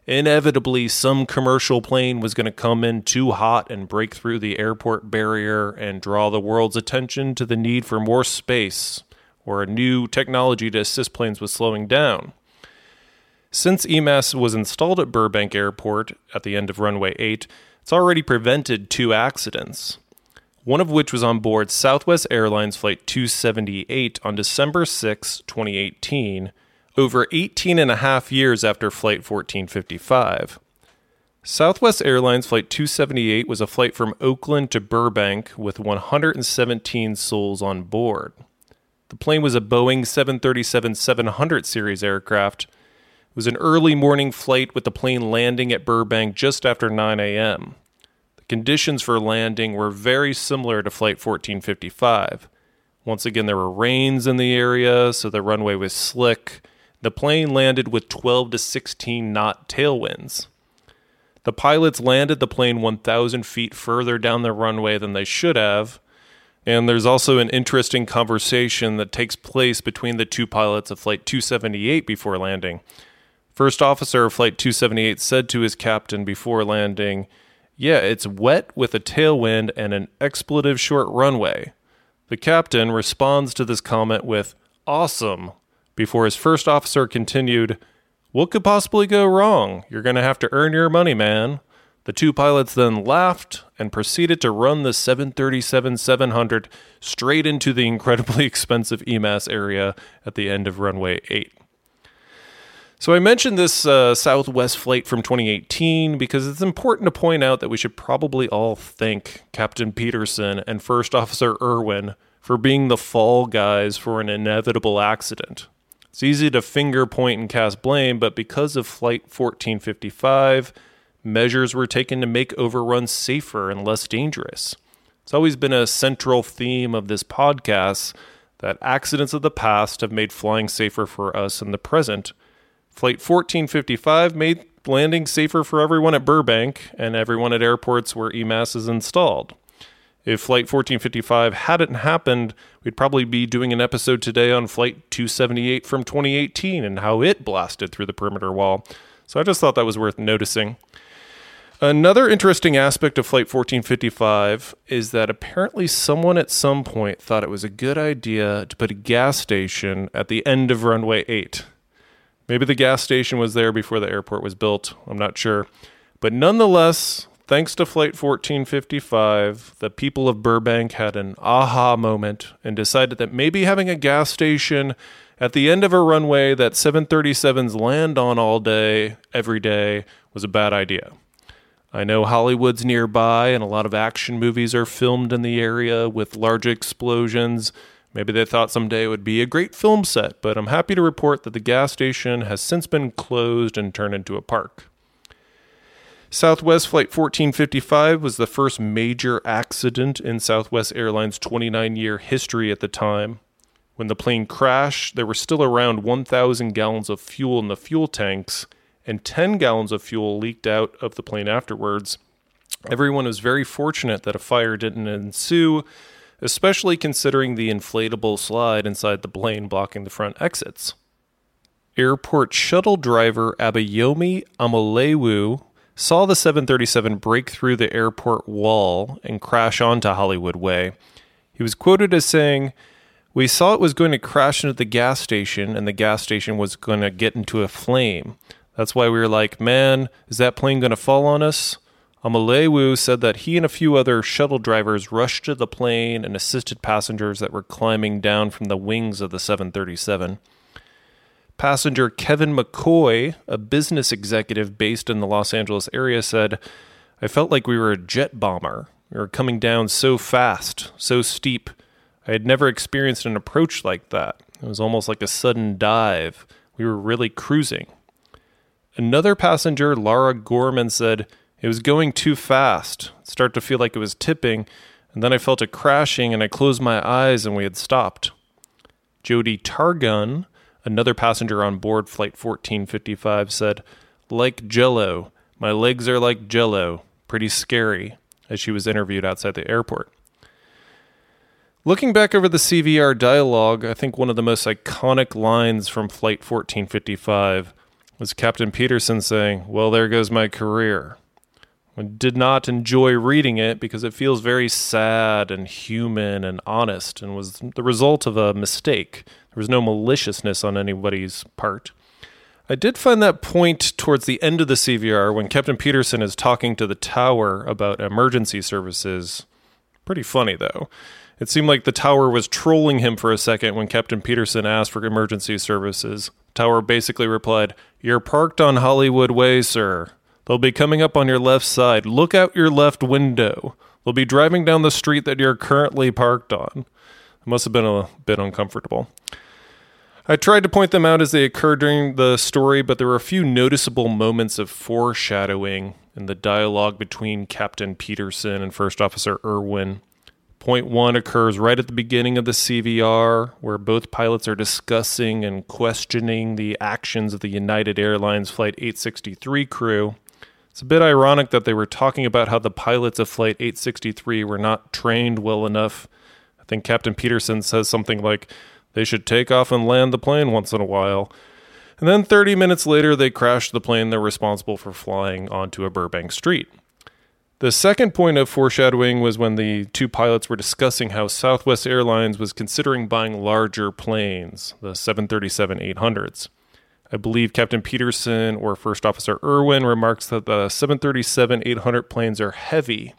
Inevitably, some commercial plane was going to come in too hot and break through the airport barrier and draw the world's attention to the need for more space or a new technology to assist planes with slowing down. Since EMAS was installed at Burbank Airport at the end of runway 8, it's already prevented two accidents, one of which was on board Southwest Airlines Flight 278 on December 6, 2018, over 18 and a half years after Flight 1455. Southwest Airlines Flight 278 was a flight from Oakland to Burbank with 117 souls on board. The plane was a Boeing 737 700 series aircraft. It was an early morning flight with the plane landing at Burbank just after 9 a.m. The conditions for landing were very similar to Flight 1455. Once again, there were rains in the area, so the runway was slick. The plane landed with 12 to 16 knot tailwinds. The pilots landed the plane 1,000 feet further down the runway than they should have and there's also an interesting conversation that takes place between the two pilots of Flight 278 before landing. First officer of Flight 278 said to his captain before landing, Yeah, it's wet with a tailwind and an expletive short runway. The captain responds to this comment with, Awesome, before his first officer continued, What could possibly go wrong? You're going to have to earn your money, man. The two pilots then laughed and proceeded to run the 737 700 straight into the incredibly *laughs* expensive EMAS area at the end of runway 8. So, I mentioned this uh, Southwest flight from 2018 because it's important to point out that we should probably all thank Captain Peterson and First Officer Irwin for being the fall guys for an inevitable accident. It's easy to finger point and cast blame, but because of Flight 1455, measures were taken to make overruns safer and less dangerous. It's always been a central theme of this podcast that accidents of the past have made flying safer for us in the present. Flight 1455 made landing safer for everyone at Burbank and everyone at airports where EMAS is installed. If Flight 1455 hadn't happened, we'd probably be doing an episode today on Flight 278 from 2018 and how it blasted through the perimeter wall. So I just thought that was worth noticing. Another interesting aspect of Flight 1455 is that apparently someone at some point thought it was a good idea to put a gas station at the end of runway 8. Maybe the gas station was there before the airport was built, I'm not sure. But nonetheless, thanks to Flight 1455, the people of Burbank had an aha moment and decided that maybe having a gas station at the end of a runway that 737s land on all day, every day, was a bad idea. I know Hollywood's nearby and a lot of action movies are filmed in the area with large explosions. Maybe they thought someday it would be a great film set, but I'm happy to report that the gas station has since been closed and turned into a park. Southwest Flight 1455 was the first major accident in Southwest Airlines' 29 year history at the time. When the plane crashed, there were still around 1,000 gallons of fuel in the fuel tanks, and 10 gallons of fuel leaked out of the plane afterwards. Everyone was very fortunate that a fire didn't ensue, especially considering the inflatable slide inside the plane blocking the front exits. Airport shuttle driver Abayomi Amolewu saw the 737 break through the airport wall and crash onto Hollywood Way. He was quoted as saying, We saw it was going to crash into the gas station and the gas station was going to get into a flame. That's why we were like, man, is that plane going to fall on us? Amalewu said that he and a few other shuttle drivers rushed to the plane and assisted passengers that were climbing down from the wings of the 737. Passenger Kevin McCoy, a business executive based in the Los Angeles area, said, I felt like we were a jet bomber. We were coming down so fast, so steep. I had never experienced an approach like that. It was almost like a sudden dive. We were really cruising. Another passenger, Lara Gorman, said, It was going too fast. It started to feel like it was tipping, and then I felt it crashing, and I closed my eyes, and we had stopped. Jody Targun, Another passenger on board Flight 1455 said, Like jello. My legs are like jello. Pretty scary, as she was interviewed outside the airport. Looking back over the CVR dialogue, I think one of the most iconic lines from Flight 1455 was Captain Peterson saying, Well, there goes my career. I did not enjoy reading it because it feels very sad and human and honest and was the result of a mistake. There was no maliciousness on anybody's part. I did find that point towards the end of the CVR when Captain Peterson is talking to the tower about emergency services. Pretty funny, though. It seemed like the tower was trolling him for a second when Captain Peterson asked for emergency services. Tower basically replied, You're parked on Hollywood Way, sir. They'll be coming up on your left side. Look out your left window. They'll be driving down the street that you're currently parked on. It must have been a bit uncomfortable. I tried to point them out as they occurred during the story, but there were a few noticeable moments of foreshadowing in the dialogue between Captain Peterson and First Officer Irwin. Point one occurs right at the beginning of the CVR, where both pilots are discussing and questioning the actions of the United Airlines Flight 863 crew. It's a bit ironic that they were talking about how the pilots of Flight 863 were not trained well enough. I think Captain Peterson says something like, they should take off and land the plane once in a while. And then 30 minutes later, they crashed the plane they're responsible for flying onto a Burbank street. The second point of foreshadowing was when the two pilots were discussing how Southwest Airlines was considering buying larger planes, the 737 800s. I believe Captain Peterson or First Officer Irwin remarks that the 737 800 planes are heavy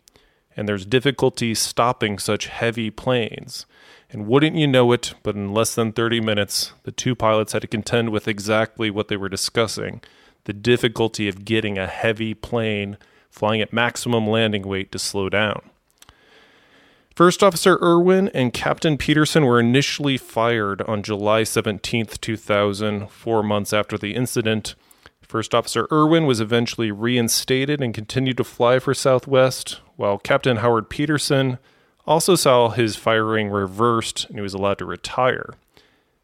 and there's difficulty stopping such heavy planes. And wouldn't you know it, but in less than 30 minutes, the two pilots had to contend with exactly what they were discussing the difficulty of getting a heavy plane flying at maximum landing weight to slow down. First Officer Irwin and Captain Peterson were initially fired on July 17, 2000, four months after the incident. First Officer Irwin was eventually reinstated and continued to fly for Southwest, while Captain Howard Peterson also saw his firing reversed and he was allowed to retire.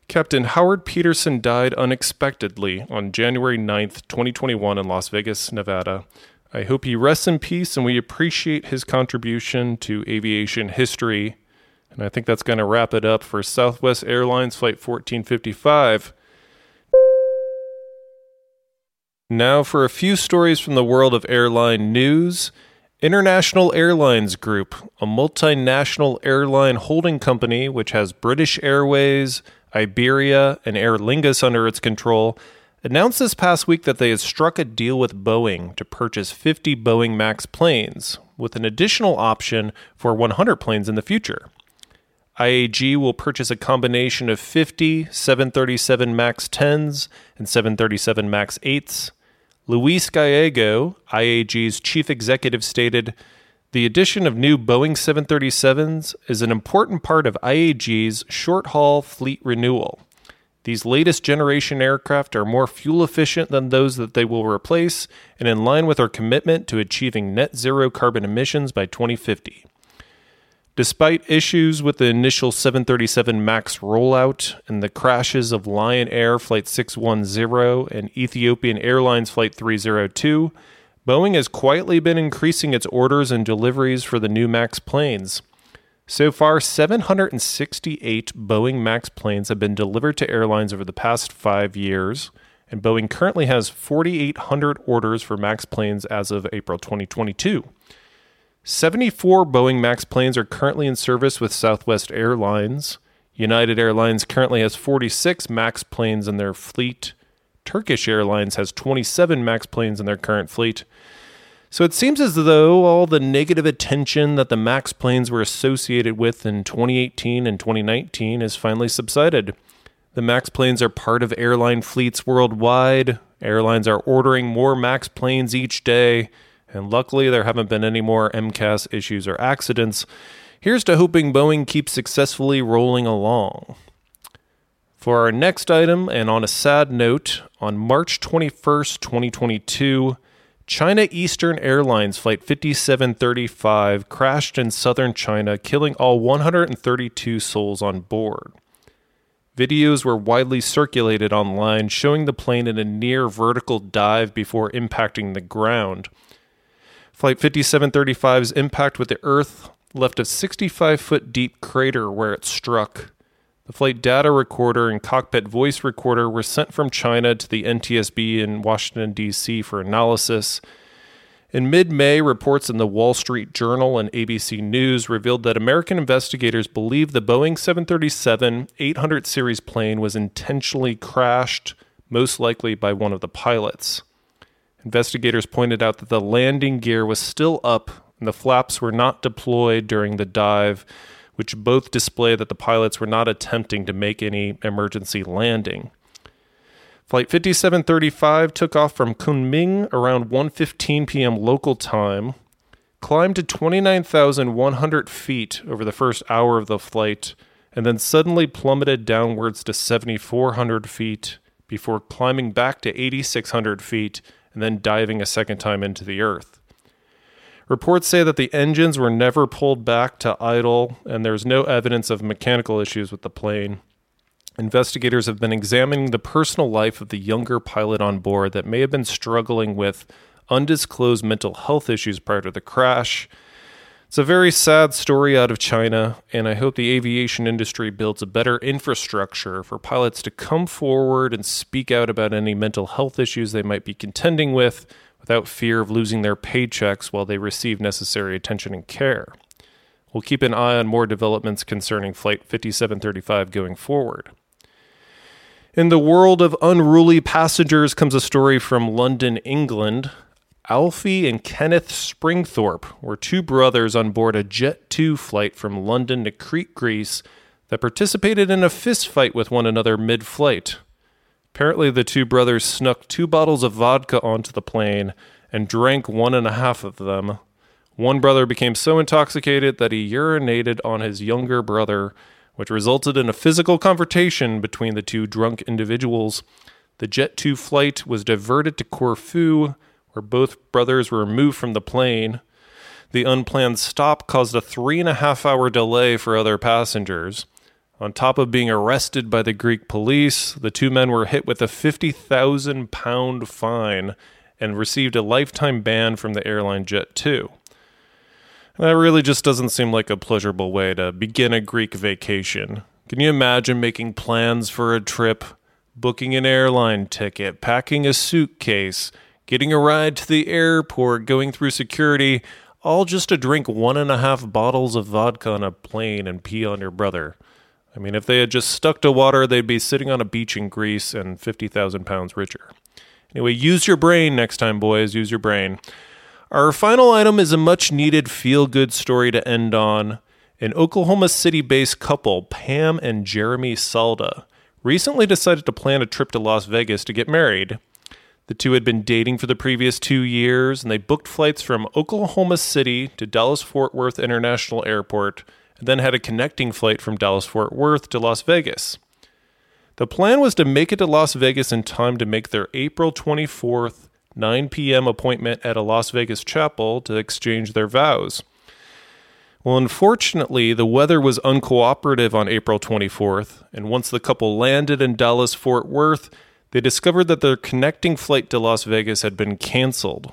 Captain Howard Peterson died unexpectedly on January 9th, 2021, in Las Vegas, Nevada. I hope he rests in peace and we appreciate his contribution to aviation history. And I think that's going to wrap it up for Southwest Airlines Flight 1455. Now, for a few stories from the world of airline news. International Airlines Group, a multinational airline holding company which has British Airways, Iberia, and Aer Lingus under its control, announced this past week that they had struck a deal with Boeing to purchase 50 Boeing MAX planes, with an additional option for 100 planes in the future. IAG will purchase a combination of 50 737 MAX 10s and 737 MAX 8s. Luis Gallego, IAG's chief executive, stated The addition of new Boeing 737s is an important part of IAG's short haul fleet renewal. These latest generation aircraft are more fuel efficient than those that they will replace and in line with our commitment to achieving net zero carbon emissions by 2050. Despite issues with the initial 737 MAX rollout and the crashes of Lion Air Flight 610 and Ethiopian Airlines Flight 302, Boeing has quietly been increasing its orders and deliveries for the new MAX planes. So far, 768 Boeing MAX planes have been delivered to airlines over the past five years, and Boeing currently has 4,800 orders for MAX planes as of April 2022. 74 Boeing MAX planes are currently in service with Southwest Airlines. United Airlines currently has 46 MAX planes in their fleet. Turkish Airlines has 27 MAX planes in their current fleet. So it seems as though all the negative attention that the MAX planes were associated with in 2018 and 2019 has finally subsided. The MAX planes are part of airline fleets worldwide. Airlines are ordering more MAX planes each day, and luckily there haven't been any more MCAS issues or accidents. Here's to hoping Boeing keeps successfully rolling along. For our next item, and on a sad note, on March 21st, 2022, China Eastern Airlines Flight 5735 crashed in southern China, killing all 132 souls on board. Videos were widely circulated online showing the plane in a near vertical dive before impacting the ground. Flight 5735's impact with the Earth left a 65 foot deep crater where it struck. The flight data recorder and cockpit voice recorder were sent from China to the NTSB in Washington, D.C. for analysis. In mid May, reports in the Wall Street Journal and ABC News revealed that American investigators believe the Boeing 737 800 series plane was intentionally crashed, most likely by one of the pilots. Investigators pointed out that the landing gear was still up and the flaps were not deployed during the dive which both display that the pilots were not attempting to make any emergency landing. Flight 5735 took off from Kunming around 1:15 p.m. local time, climbed to 29,100 feet over the first hour of the flight, and then suddenly plummeted downwards to 7,400 feet before climbing back to 8,600 feet and then diving a second time into the earth. Reports say that the engines were never pulled back to idle, and there's no evidence of mechanical issues with the plane. Investigators have been examining the personal life of the younger pilot on board that may have been struggling with undisclosed mental health issues prior to the crash. It's a very sad story out of China, and I hope the aviation industry builds a better infrastructure for pilots to come forward and speak out about any mental health issues they might be contending with without fear of losing their paychecks while they receive necessary attention and care. We'll keep an eye on more developments concerning Flight 5735 going forward. In the world of unruly passengers comes a story from London, England. Alfie and Kenneth Springthorpe were two brothers on board a Jet 2 flight from London to Crete, Greece, that participated in a fistfight with one another mid flight. Apparently, the two brothers snuck two bottles of vodka onto the plane and drank one and a half of them. One brother became so intoxicated that he urinated on his younger brother, which resulted in a physical confrontation between the two drunk individuals. The Jet 2 flight was diverted to Corfu, where both brothers were removed from the plane. The unplanned stop caused a three and a half hour delay for other passengers. On top of being arrested by the Greek police, the two men were hit with a 50,000 pound fine and received a lifetime ban from the airline Jet 2. That really just doesn't seem like a pleasurable way to begin a Greek vacation. Can you imagine making plans for a trip, booking an airline ticket, packing a suitcase, getting a ride to the airport, going through security, all just to drink one and a half bottles of vodka on a plane and pee on your brother? I mean, if they had just stuck to water, they'd be sitting on a beach in Greece and 50,000 pounds richer. Anyway, use your brain next time, boys. Use your brain. Our final item is a much needed feel good story to end on. An Oklahoma City based couple, Pam and Jeremy Salda, recently decided to plan a trip to Las Vegas to get married. The two had been dating for the previous two years, and they booked flights from Oklahoma City to Dallas Fort Worth International Airport and then had a connecting flight from Dallas Fort Worth to Las Vegas. The plan was to make it to Las Vegas in time to make their April 24th, 9 p.m. appointment at a Las Vegas chapel to exchange their vows. Well, unfortunately, the weather was uncooperative on April 24th, and once the couple landed in Dallas Fort Worth, they discovered that their connecting flight to Las Vegas had been canceled.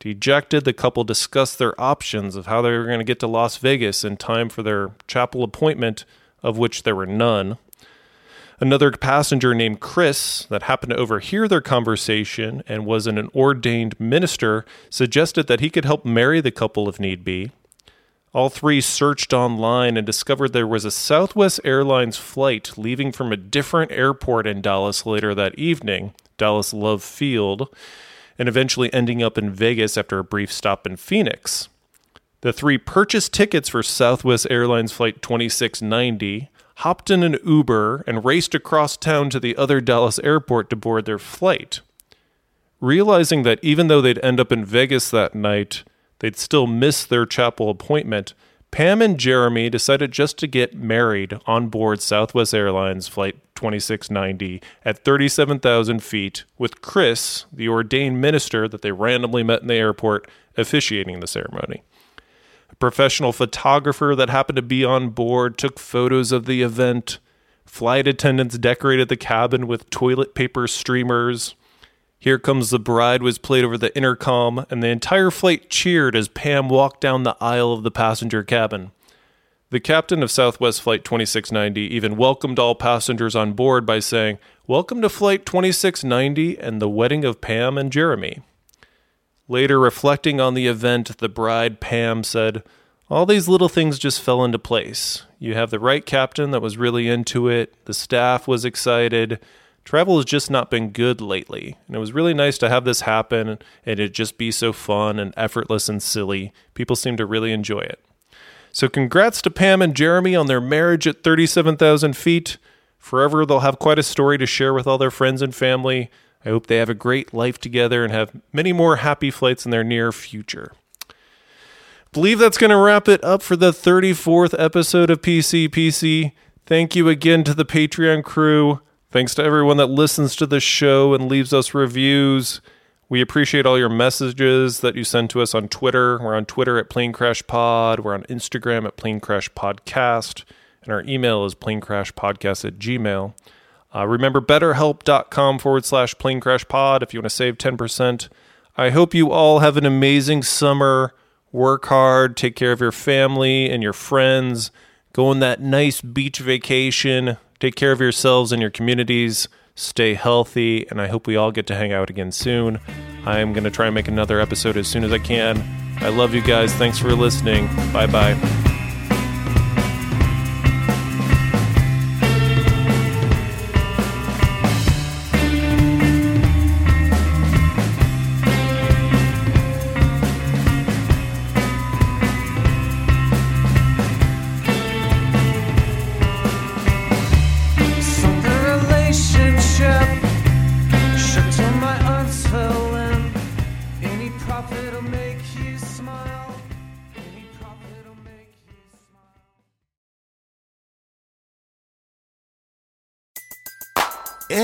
Dejected, the couple discussed their options of how they were going to get to Las Vegas in time for their chapel appointment, of which there were none. Another passenger named Chris, that happened to overhear their conversation and was an ordained minister, suggested that he could help marry the couple if need be. All three searched online and discovered there was a Southwest Airlines flight leaving from a different airport in Dallas later that evening, Dallas Love Field and eventually ending up in Vegas after a brief stop in Phoenix. The three purchased tickets for Southwest Airlines Flight 2690, hopped in an Uber and raced across town to the other Dallas airport to board their flight. Realizing that even though they'd end up in Vegas that night, they'd still miss their chapel appointment, Pam and Jeremy decided just to get married on board Southwest Airlines Flight 2690 at 37,000 feet, with Chris, the ordained minister that they randomly met in the airport, officiating the ceremony. A professional photographer that happened to be on board took photos of the event. Flight attendants decorated the cabin with toilet paper streamers. Here Comes the Bride was played over the intercom, and the entire flight cheered as Pam walked down the aisle of the passenger cabin. The captain of Southwest Flight 2690 even welcomed all passengers on board by saying, Welcome to Flight 2690 and the wedding of Pam and Jeremy. Later, reflecting on the event, the bride, Pam, said, All these little things just fell into place. You have the right captain that was really into it, the staff was excited, travel has just not been good lately. And it was really nice to have this happen and it just be so fun and effortless and silly. People seem to really enjoy it. So, congrats to Pam and Jeremy on their marriage at 37,000 feet. Forever, they'll have quite a story to share with all their friends and family. I hope they have a great life together and have many more happy flights in their near future. Believe that's going to wrap it up for the 34th episode of PCPC. Thank you again to the Patreon crew. Thanks to everyone that listens to the show and leaves us reviews. We appreciate all your messages that you send to us on Twitter. We're on Twitter at Plane Crash Pod. We're on Instagram at Plane Crash Podcast. And our email is planecrashpodcast at gmail. Uh, remember betterhelp.com forward slash plane crash pod if you want to save 10%. I hope you all have an amazing summer. Work hard, take care of your family and your friends. Go on that nice beach vacation. Take care of yourselves and your communities. Stay healthy, and I hope we all get to hang out again soon. I am going to try and make another episode as soon as I can. I love you guys. Thanks for listening. Bye bye.